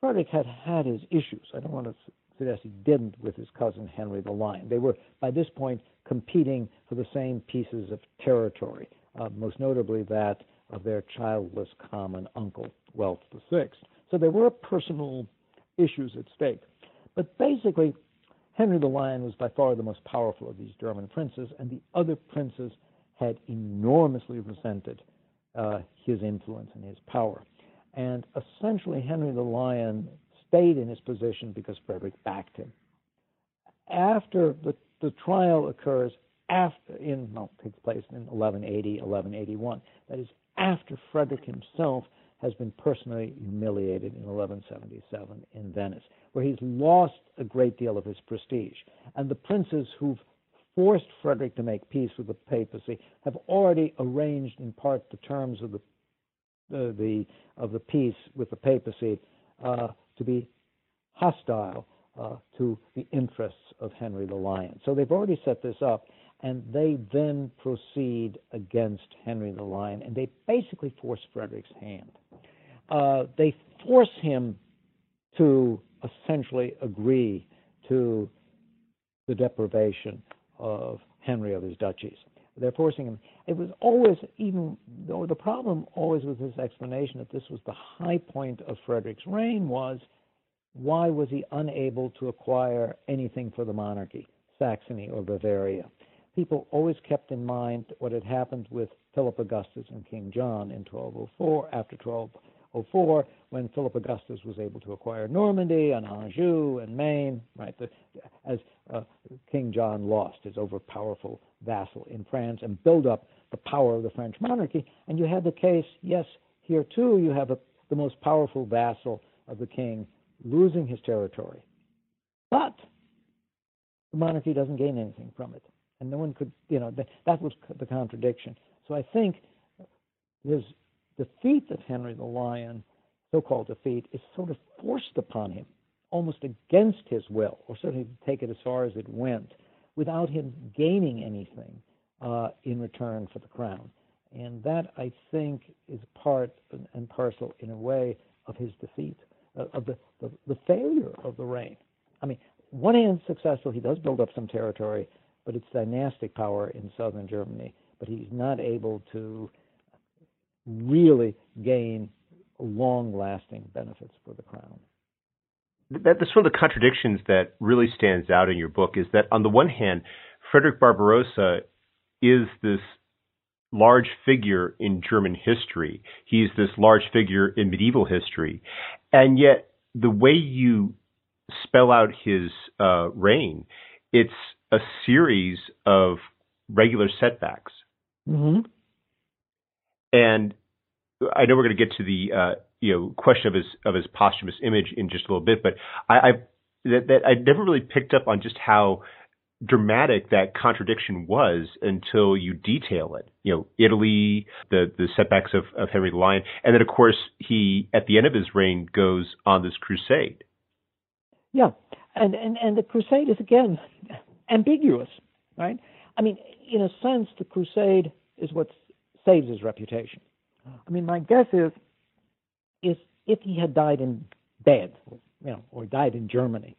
Frederick had had his issues. I don't want to suggest he didn't with his cousin Henry the Lion. They were by this point competing for the same pieces of territory, uh, most notably that of their childless common uncle, Welf VI. So there were personal issues at stake. But basically, Henry the Lion was by far the most powerful of these German princes, and the other princes had enormously resented uh, his influence and his power. And essentially, Henry the Lion stayed in his position because Frederick backed him. After the, the trial occurs, after in well, takes place in 1180, 1181. That is after Frederick himself has been personally humiliated in 1177 in Venice, where he's lost a great deal of his prestige. And the princes who've forced Frederick to make peace with the papacy have already arranged in part the terms of the uh, the of the peace with the papacy uh, to be hostile uh, to the interests of Henry the Lion. So they've already set this up, and they then proceed against Henry the Lion, and they basically force Frederick's hand. Uh, they force him to essentially agree to the deprivation of Henry of his duchies. They're forcing him. It was always, even though the problem always with this explanation that this was the high point of Frederick's reign was why was he unable to acquire anything for the monarchy, Saxony or Bavaria? people always kept in mind what had happened with Philip Augustus and King John in 1204, after 1204, when Philip Augustus was able to acquire Normandy and Anjou and Maine, right, the, as uh, King John lost his overpowerful vassal in France and build up the power of the French monarchy. And you had the case, yes, here too, you have a, the most powerful vassal of the king losing his territory. But the monarchy doesn't gain anything from it and no one could, you know, that, that was the contradiction. So I think his defeat of Henry the Lion, so-called defeat, is sort of forced upon him, almost against his will, or certainly to take it as far as it went, without him gaining anything uh, in return for the crown. And that, I think, is part and parcel, in a way, of his defeat, uh, of the, the, the failure of the reign. I mean, one hand successful, he does build up some territory, but it's dynastic power in southern Germany. But he's not able to really gain long lasting benefits for the crown. That, that's one of the contradictions that really stands out in your book is that on the one hand, Frederick Barbarossa is this large figure in German history. He's this large figure in medieval history. And yet, the way you spell out his uh, reign, it's a series of regular setbacks. Mm-hmm. And I know we're going to get to the uh, you know question of his of his posthumous image in just a little bit, but I, I that, that I never really picked up on just how dramatic that contradiction was until you detail it. You know, Italy, the the setbacks of, of Henry the Lion, and then of course he at the end of his reign goes on this crusade. Yeah, and and and the crusade is again ambiguous, right? I mean, in a sense, the crusade is what saves his reputation. I mean, my guess is, is if he had died in bed, you know, or died in Germany,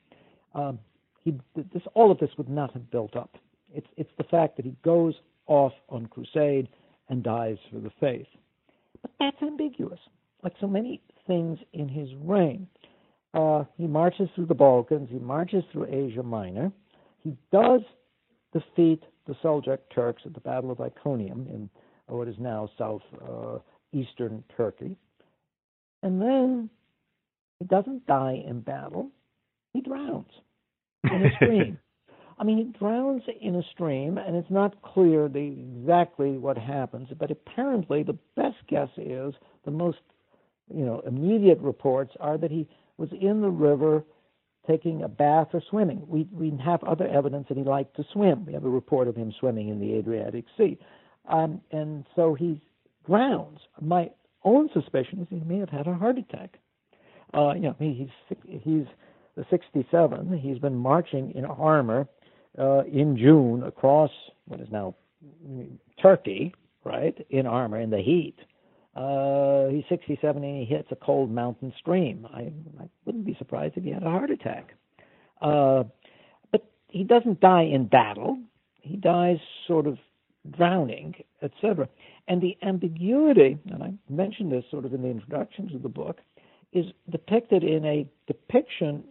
um, he, this, all of this would not have built up. It's, it's the fact that he goes off on crusade and dies for the faith. But that's ambiguous, like so many things in his reign. Uh, he marches through the Balkans, he marches through Asia Minor. He does defeat the Seljuk Turks at the Battle of Iconium in what is now southeastern uh, Turkey. And then he doesn't die in battle, he drowns in a stream. (laughs) I mean, he drowns in a stream, and it's not clear the, exactly what happens. But apparently, the best guess is the most, you know, immediate reports are that he was in the river taking a bath or swimming. We we have other evidence that he liked to swim. We have a report of him swimming in the Adriatic Sea, um, and so he drowns. My own suspicion is he may have had a heart attack. Uh, you know, he, he's he's 67, he's been marching in armor uh, in June across what is now Turkey, right, in armor in the heat. Uh, he's 67 and he hits a cold mountain stream. I, I wouldn't be surprised if he had a heart attack. Uh, but he doesn't die in battle. He dies sort of drowning, etc. And the ambiguity, and I mentioned this sort of in the introduction to the book, is depicted in a depiction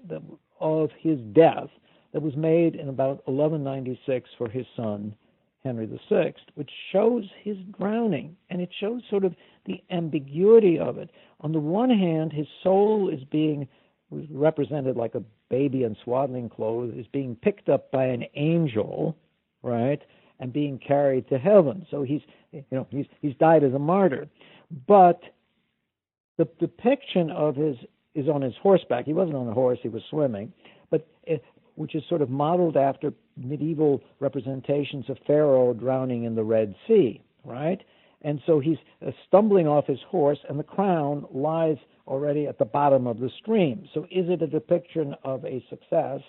of his death that was made in about 1196 for his son Henry VI, which shows his drowning, and it shows sort of the ambiguity of it. On the one hand, his soul is being represented like a baby in swaddling clothes, is being picked up by an angel, right, and being carried to heaven. So he's, you know, he's he's died as a martyr, but the depiction of his is on his horseback. He wasn't on a horse; he was swimming, but it, which is sort of modeled after medieval representations of Pharaoh drowning in the Red Sea, right? And so he's uh, stumbling off his horse, and the crown lies already at the bottom of the stream. So is it a depiction of a success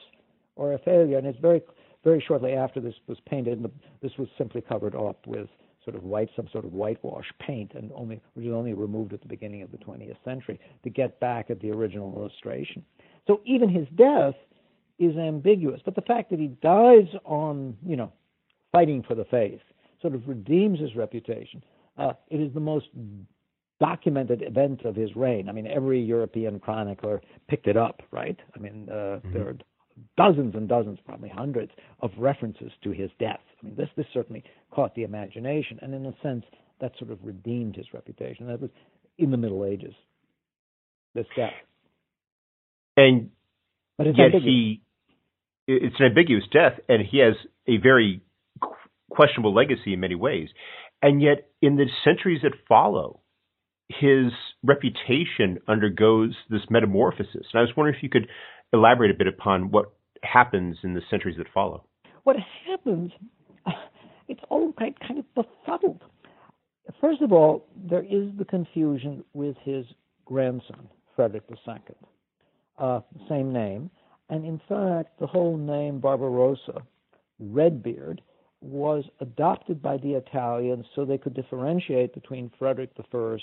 or a failure? And it's very, very shortly after this was painted, and the, this was simply covered up with sort of white, some sort of whitewash paint, and only which was only removed at the beginning of the 20th century to get back at the original illustration. So even his death is ambiguous, but the fact that he dies on, you know, fighting for the faith sort of redeems his reputation. Uh, it is the most documented event of his reign. I mean, every European chronicler picked it up, right? I mean, uh, mm-hmm. there are dozens and dozens, probably hundreds, of references to his death. I mean, this this certainly caught the imagination, and in a sense, that sort of redeemed his reputation. That was in the Middle Ages. This death, and but yet ambiguous. he, it's an ambiguous death, and he has a very questionable legacy in many ways. And yet, in the centuries that follow, his reputation undergoes this metamorphosis. And I was wondering if you could elaborate a bit upon what happens in the centuries that follow. What happens (sighs) it's all kind kind of befuddled. First of all, there is the confusion with his grandson, Frederick II, uh, same name, and in fact, the whole name Barbarossa, Redbeard, was adopted by the Italians so they could differentiate between Frederick I,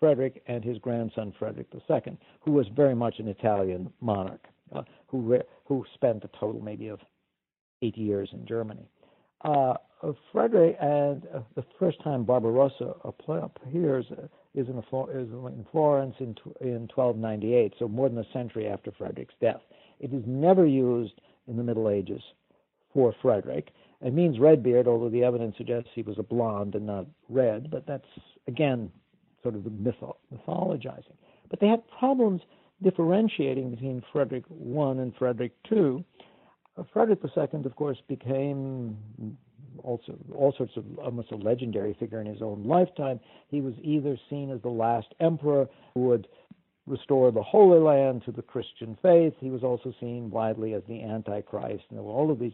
Frederick, and his grandson Frederick II, who was very much an Italian monarch, uh, who re- who spent a total maybe of eight years in Germany. Uh, Frederick and uh, the first time Barbarossa appears uh, is in, is in Florence in, in 1298, so more than a century after Frederick's death. It is never used in the Middle Ages for Frederick. It means Redbeard, although the evidence suggests he was a blonde and not red, but that's, again, sort of mytho- mythologizing. But they had problems differentiating between Frederick I and Frederick II. Uh, Frederick II, of course, became also all sorts of almost a legendary figure in his own lifetime. He was either seen as the last emperor who would restore the Holy Land to the Christian faith. He was also seen widely as the Antichrist. And there were all of these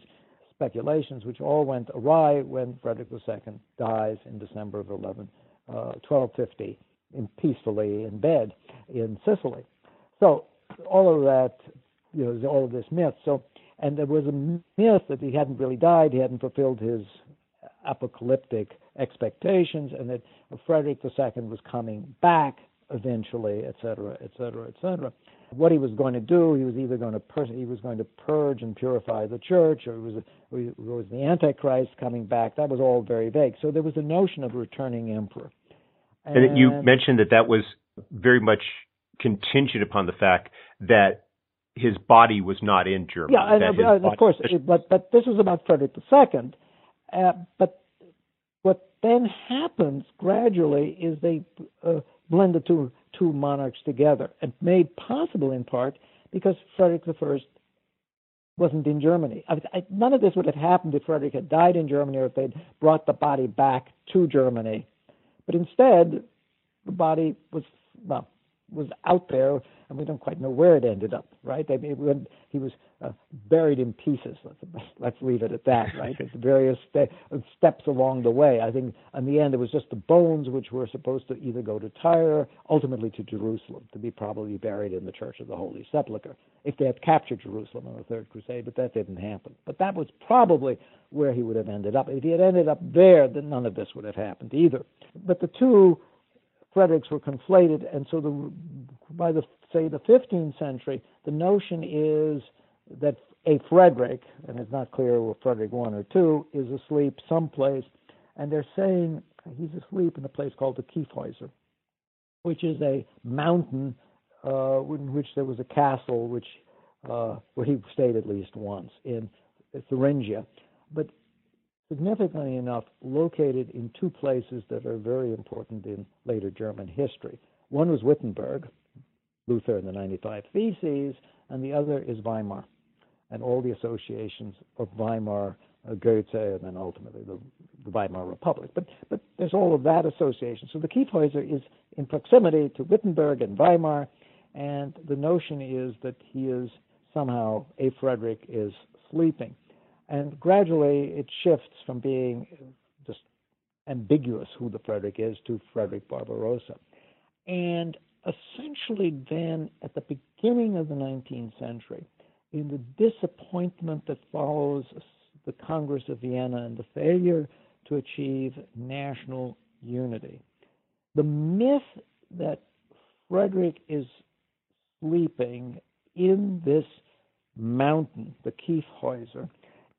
speculations, which all went awry when Frederick II dies in December of 11, uh, 1250, in, peacefully in bed in Sicily. So all of that, you know, all of this myth. So, and there was a myth that he hadn't really died, he hadn't fulfilled his apocalyptic expectations, and that Frederick II was coming back eventually, et cetera, et cetera, et cetera. What he was going to do, he was either going to pur- he was going to purge and purify the church, or it was or it was the Antichrist coming back. That was all very vague. So there was a notion of returning emperor. And, and you mentioned that that was very much contingent upon the fact that his body was not in Germany. Yeah, and, uh, of course, but but this was about Frederick II. Uh, but what then happens gradually is they uh, blend the two two monarchs together, and made possible in part because Frederick I wasn't in Germany. I, I, none of this would have happened if Frederick had died in Germany or if they'd brought the body back to Germany. But instead, the body was well was out there, and we don't quite know where it ended up. Right? I mean, when he was uh, buried in pieces. Let's let's leave it at that. Right? There's (laughs) various ste- steps along the way. I think in the end it was just the bones which were supposed to either go to Tyre, ultimately to Jerusalem, to be probably buried in the Church of the Holy Sepulchre, if they had captured Jerusalem on the Third Crusade. But that didn't happen. But that was probably where he would have ended up. If he had ended up there, then none of this would have happened either. But the two Fredericks were conflated, and so the by the say the 15th century, the notion is that a Frederick, and it's not clear whether Frederick one or two, is asleep someplace, and they're saying he's asleep in a place called the Kyffhäuser, which is a mountain uh, in which there was a castle, which uh, where he stayed at least once in Thuringia, but significantly enough, located in two places that are very important in later German history. One was Wittenberg, Luther and the 95 Theses, and the other is Weimar and all the associations of Weimar, uh, Goethe, and then ultimately the, the, Weimar Republic. But, but there's all of that association. So the Kyffhäuser is in proximity to Wittenberg and Weimar, and the notion is that he is somehow, a Frederick is sleeping. And gradually it shifts from being just ambiguous who the Frederick is to Frederick Barbarossa. And essentially, then, at the beginning of the 19th century, in the disappointment that follows the Congress of Vienna and the failure to achieve national unity. The myth that Frederick is sleeping in this mountain, the Kyffhäuser,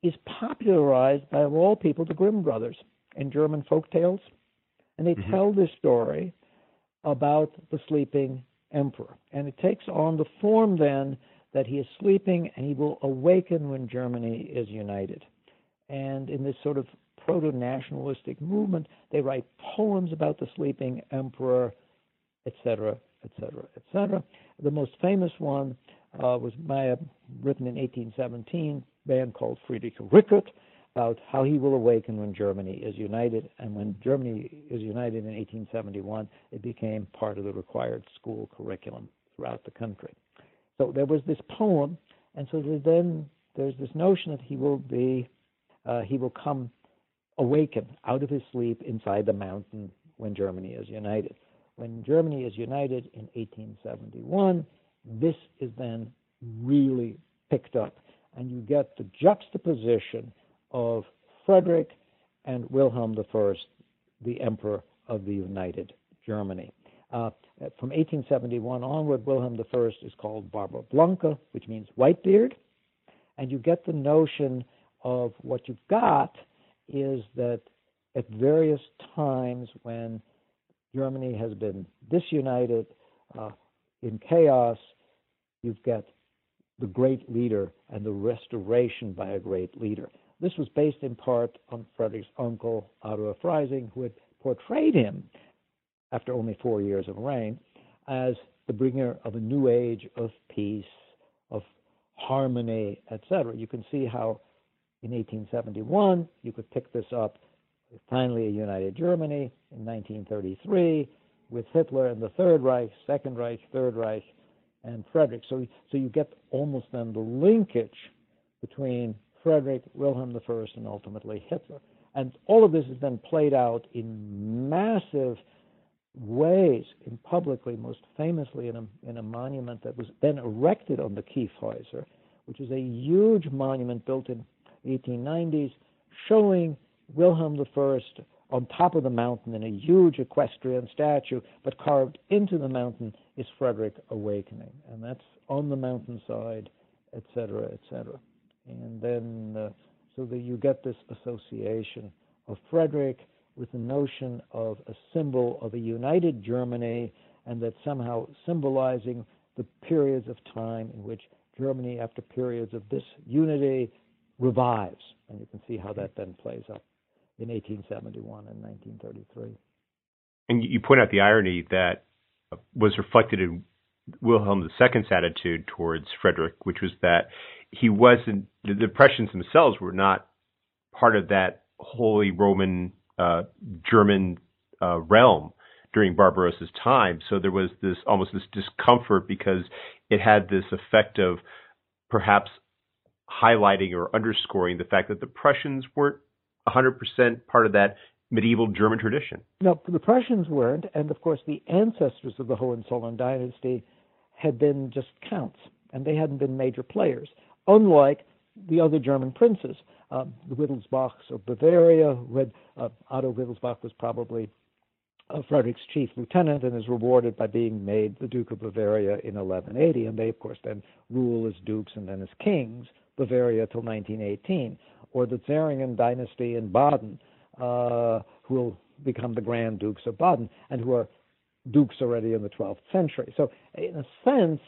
is popularized by, of all people, the Grimm brothers in German folk tales. And they mm-hmm. tell this story about the sleeping emperor. And it takes on the form then that he is sleeping and he will awaken when Germany is united. And in this sort of proto nationalistic movement, they write poems about the sleeping emperor, etc., etc., etc. The most famous one uh, was Maya, written in 1817, a man called Friedrich Rückert, about how he will awaken when Germany is united. And when Germany is united in 1871, it became part of the required school curriculum throughout the country. So there was this poem, and so then there's this notion that he will be, uh, he will come awaken out of his sleep inside the mountain when Germany is united. When Germany is united in 1871, this is then really picked up, and you get the juxtaposition of Frederick and Wilhelm I, the Emperor of the United Germany. Uh, from 1871 onward, Wilhelm I is called Barba Blanca, which means white beard, and you get the notion of what you've got is that at various times when Germany has been disunited, uh, in chaos, you've got the great leader and the restoration by a great leader. This was based in part on Frederick's uncle, Otto of Freising, who had portrayed him, after only four years of reign, as the bringer of a new age of peace, of harmony, etc. You can see how in 1871 you could pick this up finally a united Germany in 1933 with Hitler and the Third Reich, Second Reich, Third Reich, and Frederick. So, so you get almost then the linkage between Frederick, Wilhelm I, and ultimately Hitler. And all of this has been played out in massive ways, in publicly, most famously in a, in a monument that was then erected on the Kyffhäuser, which is a huge monument built in 1890s, showing Wilhelm I on top of the mountain in a huge equestrian statue, but carved into the mountain is Frederick awakening, and that's on the mountainside, etc., etc. And then, uh, so that you get this association of Frederick with the notion of a symbol of a united Germany, and that somehow symbolizing the periods of time in which Germany, after periods of disunity, revives. And you can see how that then plays up in 1871 and 1933. And you point out the irony that was reflected in Wilhelm II's attitude towards Frederick, which was that he wasn't, the Prussians themselves were not part of that Holy Roman uh, German uh, realm during Barbarossa's time. So there was this almost this discomfort because it had this effect of perhaps highlighting or underscoring the fact that the Prussians weren't 100% part of that medieval German tradition. No, the Prussians weren't, and of course the ancestors of the Hohenzollern dynasty had been just counts, and they hadn't been major players, unlike the other German princes. Uh, the Wittelsbachs of Bavaria, who had, uh, Otto Wittelsbach was probably uh, Frederick's chief lieutenant and is rewarded by being made the Duke of Bavaria in 1180, and they, of course, then rule as dukes and then as kings Bavaria till 1918, or the Zähringen dynasty in Baden, uh, who will become the Grand Dukes of Baden, and who are dukes already in the 12th century. So, in a sense,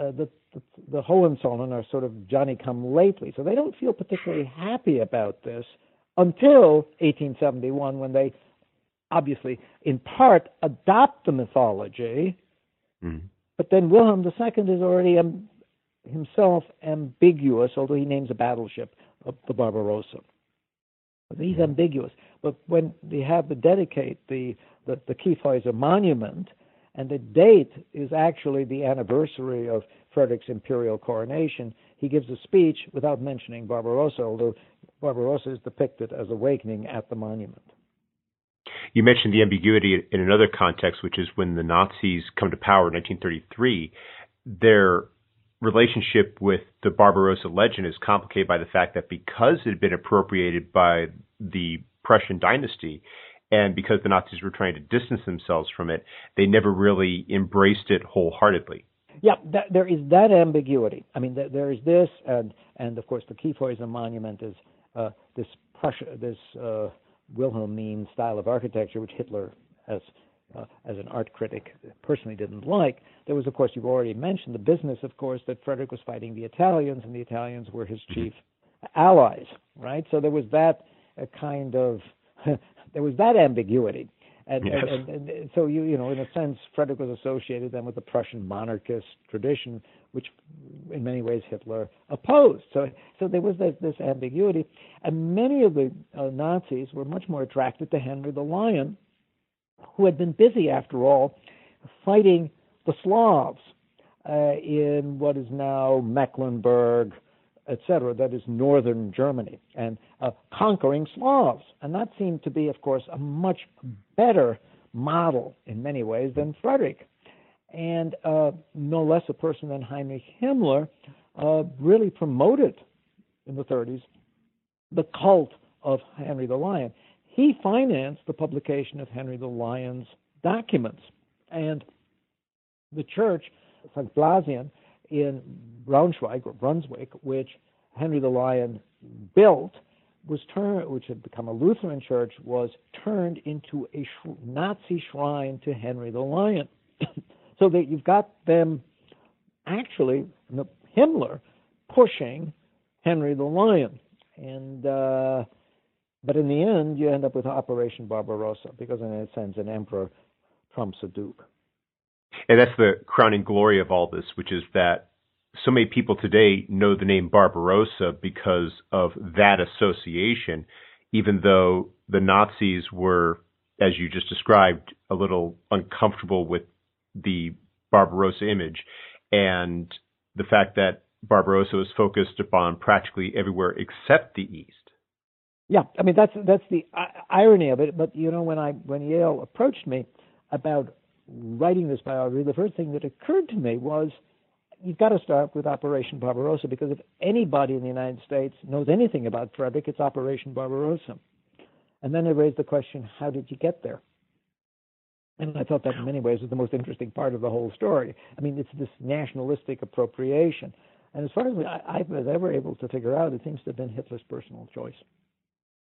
uh, the, the, the Hohenzollern are sort of Johnny come lately. So they don't feel particularly happy about this until 1871 when they obviously, in part, adopt the mythology. Mm. But then Wilhelm II is already um, himself ambiguous, although he names a battleship, uh, the Barbarossa. He's ambiguous. But when they have to dedicate the, the, the Kyffhäuser monument, and the date is actually the anniversary of Frederick's imperial coronation, he gives a speech without mentioning Barbarossa, although Barbarossa is depicted as awakening at the monument. You mentioned the ambiguity in another context, which is when the Nazis come to power in 1933. Their relationship with the Barbarossa legend is complicated by the fact that because it had been appropriated by the Prussian dynasty, and because the Nazis were trying to distance themselves from it, they never really embraced it wholeheartedly. Yeah, that, there is that ambiguity. I mean, there is this, and and of course the Kyffhäuser monument is uh, this Prussia, this uh, Wilhelmine style of architecture, which Hitler has uh, as an art critic, personally didn't like. There was, of course, you've already mentioned the business, of course, that Frederick was fighting the Italians, and the Italians were his mm-hmm. chief allies, right? So there was that uh, kind of (laughs) there was that ambiguity. And, yes. and, and, and, so you you know in a sense Frederick was associated then with the Prussian monarchist tradition, which in many ways Hitler opposed. So so there was this, this ambiguity, and many of the uh, Nazis were much more attracted to Henry the Lion, who had been busy, after all, fighting the Slavs uh, in what is now Mecklenburg, etc., that is northern Germany, and uh, conquering Slavs. And that seemed to be, of course, a much better model in many ways than Frederick. And uh, no less a person than Heinrich Himmler uh, really promoted in the 30s the cult of Henry the Lion. He financed the publication of Henry the Lion's documents. And the church, St. Blasien, in Braunschweig or Brunswick, which Henry the Lion built, was turned, which had become a Lutheran church, was turned into a sh- Nazi shrine to Henry the Lion. (coughs) so that you've got them actually Himmler pushing Henry the Lion, and uh, but in the end you end up with Operation Barbarossa because in a sense an emperor trumps a duke. And that's the crowning glory of all this, which is that so many people today know the name Barbarossa because of that association, even though the Nazis were, as you just described, a little uncomfortable with the Barbarossa image. And the fact that Barbarossa was focused upon practically everywhere except the East. Yeah, I mean that's that's the uh, irony of it. But you know, when I when Yale approached me about writing this biography, the first thing that occurred to me was you've got to start with Operation Barbarossa because if anybody in the United States knows anything about Frederick, it's Operation Barbarossa. And then I raised the question, how did you get there? And I thought that in many ways was the most interesting part of the whole story. I mean, it's this nationalistic appropriation. And as far as I, I was ever able to figure out, it seems to have been Hitler's personal choice.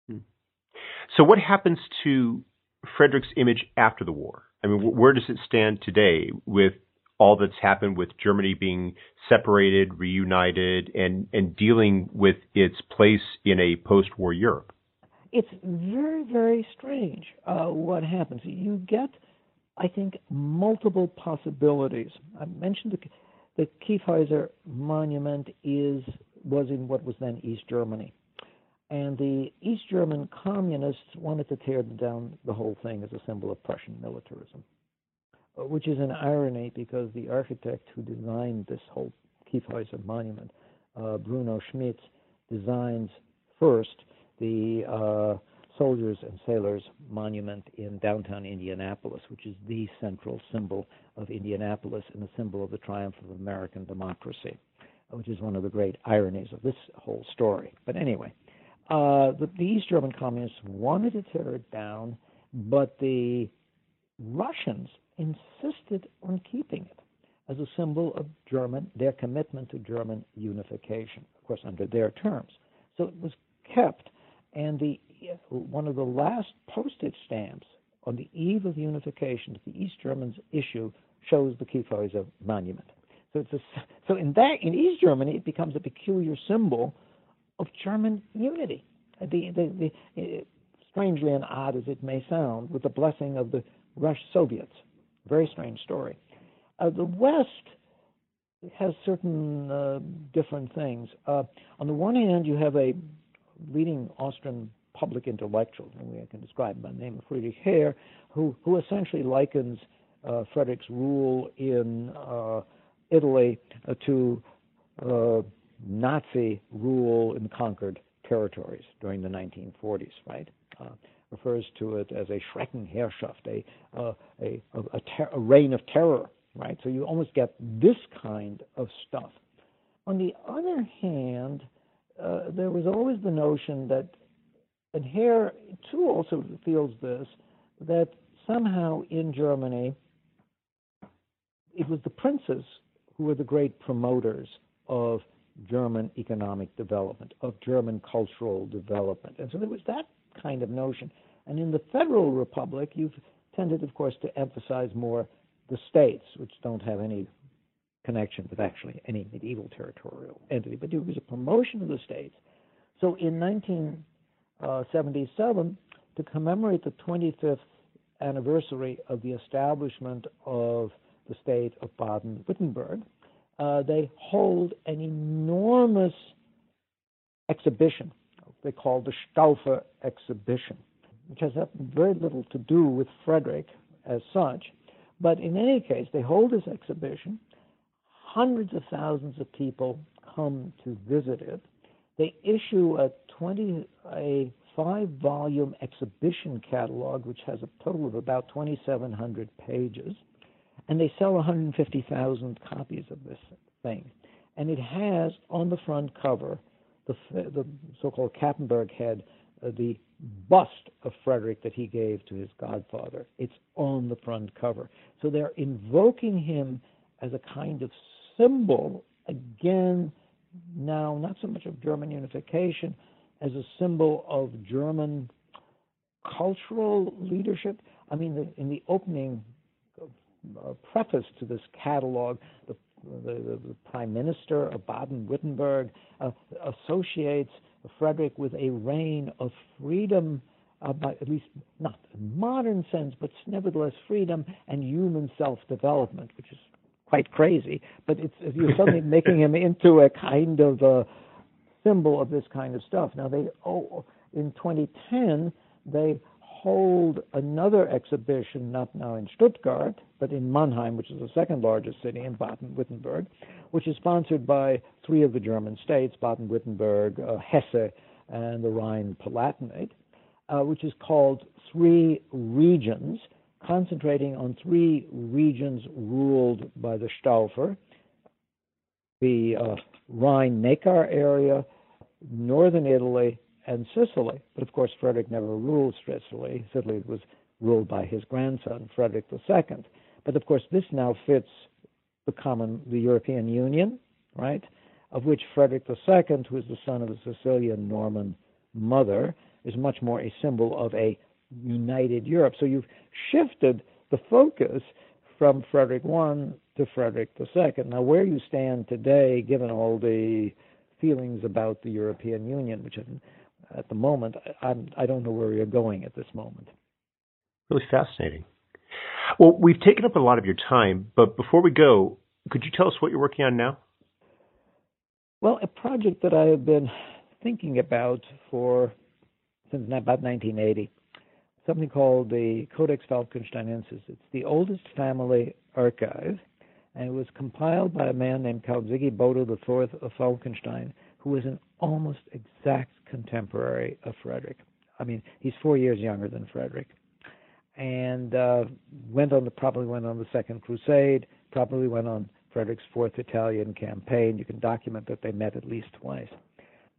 Hmm. So, what happens to Frederick's image after the war? I mean, where does it stand today with all that's happened with Germany being separated, reunited, and, and dealing with its place in a post war Europe? It's very, very strange uh, what happens. You get, I think, multiple possibilities. I mentioned the, the Kyffhäuser monument is was in what was then East Germany. And the East German communists wanted to tear down the whole thing as a symbol of Prussian militarism. Uh, which is an irony because the architect who designed this whole Kyffhäuser monument, uh, Bruno Schmitz, designs first the uh, Soldiers and Sailors Monument in downtown Indianapolis, which is the central symbol of Indianapolis and the symbol of the triumph of American democracy, which is one of the great ironies of this whole story. But anyway, uh, the, East German communists wanted to tear it down, but the Russians insisted on keeping it as a symbol of German, their commitment to German unification, of course, under their terms. So it was kept, and the one of the last postage stamps on the eve of unification that the East Germans issue shows the Kyffhäuser monument. So it's a, so in that in East Germany it becomes a peculiar symbol of German unity. The, the, the, strangely and odd as it may sound, with the blessing of the Russian Soviets very strange story. Uh, the West has certain uh, different things. Uh, on the one hand, you have a leading Austrian public intellectual, we I can describe by the name of Friedrich Heer, who, who essentially likens uh, Frederick's rule in uh, Italy uh, to Nazi rule in conquered territories during the 1940s, right? refers to it as a Schreckenherrschaft, a, uh, a, a, a, ter- a reign of terror, right? So you almost get this kind of stuff. On the other hand, uh, there was always the notion that, and Heer too also feels this, that somehow in Germany, it was the princes who were the great promoters of German economic development, of German cultural development. And so there was that kind of notion. And in the federal republic, you've tended, of course, to emphasize more the states, which don't have any connection with actually any medieval territorial entity, but it was a promotion of the states. So in 1977, to commemorate the 25th anniversary of the establishment of the state of Baden Württemberg, uh, they hold an enormous exhibition they call the Staufer exhibition, which has very little to do with Frederick as such. But in any case, they hold this exhibition. Hundreds of thousands of people come to visit it. They issue a 20 a five volume exhibition catalog, which has a total of about 2,700 pages, and they sell 150,000 copies of this thing. And it has on the front cover the, the so called Cappenberg head, uh, the bust of Frederick that he gave to his godfather. It's on the front cover. So they're invoking him as a kind of symbol, again, now not so much of German unification as a symbol of German cultural leadership. I mean, the, in the opening preface to this catalog, the, the, the Prime Minister of Baden Württemberg uh, associates Frederick with a reign of freedom, uh, by, at least not in modern sense, but nevertheless freedom and human self development, which is quite crazy. But it's you're suddenly (laughs) making him into a kind of a symbol of this kind of stuff. Now they oh in 2010 they hold another exhibition, not now in Stuttgart, but in Mannheim, which is the second largest city in Baden-Württemberg, which is sponsored by three of the German states, Baden-Württemberg, uh, Hesse, and the Rhine-Palatinate, uh, which is called Three Regions, concentrating on three regions ruled by the Staufer, the uh, Rhine-Neckar area, northern Italy, and Sicily. But of course, Frederick never ruled Sicily. Sicily was ruled by his grandson, Frederick II. But of course, this now fits the common, the European Union, right? Of which Frederick II, who is the son of a Sicilian Norman mother, is much more a symbol of a united Europe. So you've shifted the focus from Frederick I to Frederick II. Now, where you stand today, given all the feelings about the European Union, which at the moment, I'm, I don't know where we are going at this moment. Really fascinating. Well, we've taken up a lot of your time, but before we go, could you tell us what you're working on now? Well, a project that I have been thinking about for since about 1980, something called the Codex Falkensteinensis. It's the oldest family archive, and it was compiled by a man named Count Bodo IV of Falkenstein, who was an almost exact contemporary of Frederick. I mean, he's four years younger than Frederick, and uh, went on the probably went on the Second Crusade, probably went on Frederick's Fourth Italian campaign. You can document that they met at least twice,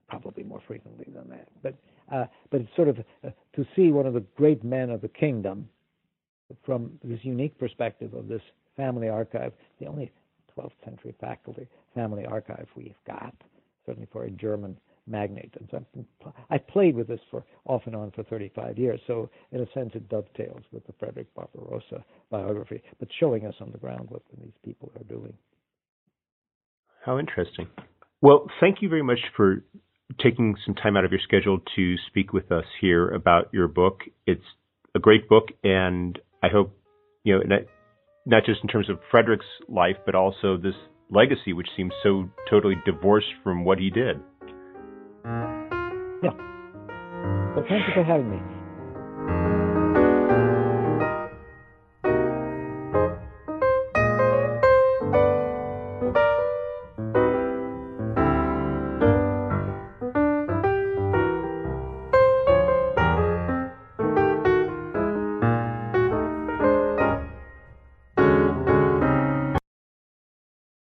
probably more frequently than that. But uh, but it's sort of uh, to see one of the great men of the kingdom from this unique perspective of this family archive, the only 12th century faculty family archive we've got, certainly for a German magnate. And so I played with this for off and on for 35 years. So in a sense, it dovetails with the Frederick Barbarossa biography, but showing us on the ground what these people are doing. How interesting. Well, thank you very much for taking some time out of your schedule to speak with us here about your book. It's a great book, and I hope you know not, not just in terms of Frederick's life, but also this legacy, which seems so totally divorced from what he did. Yeah. Well, thank you for having me.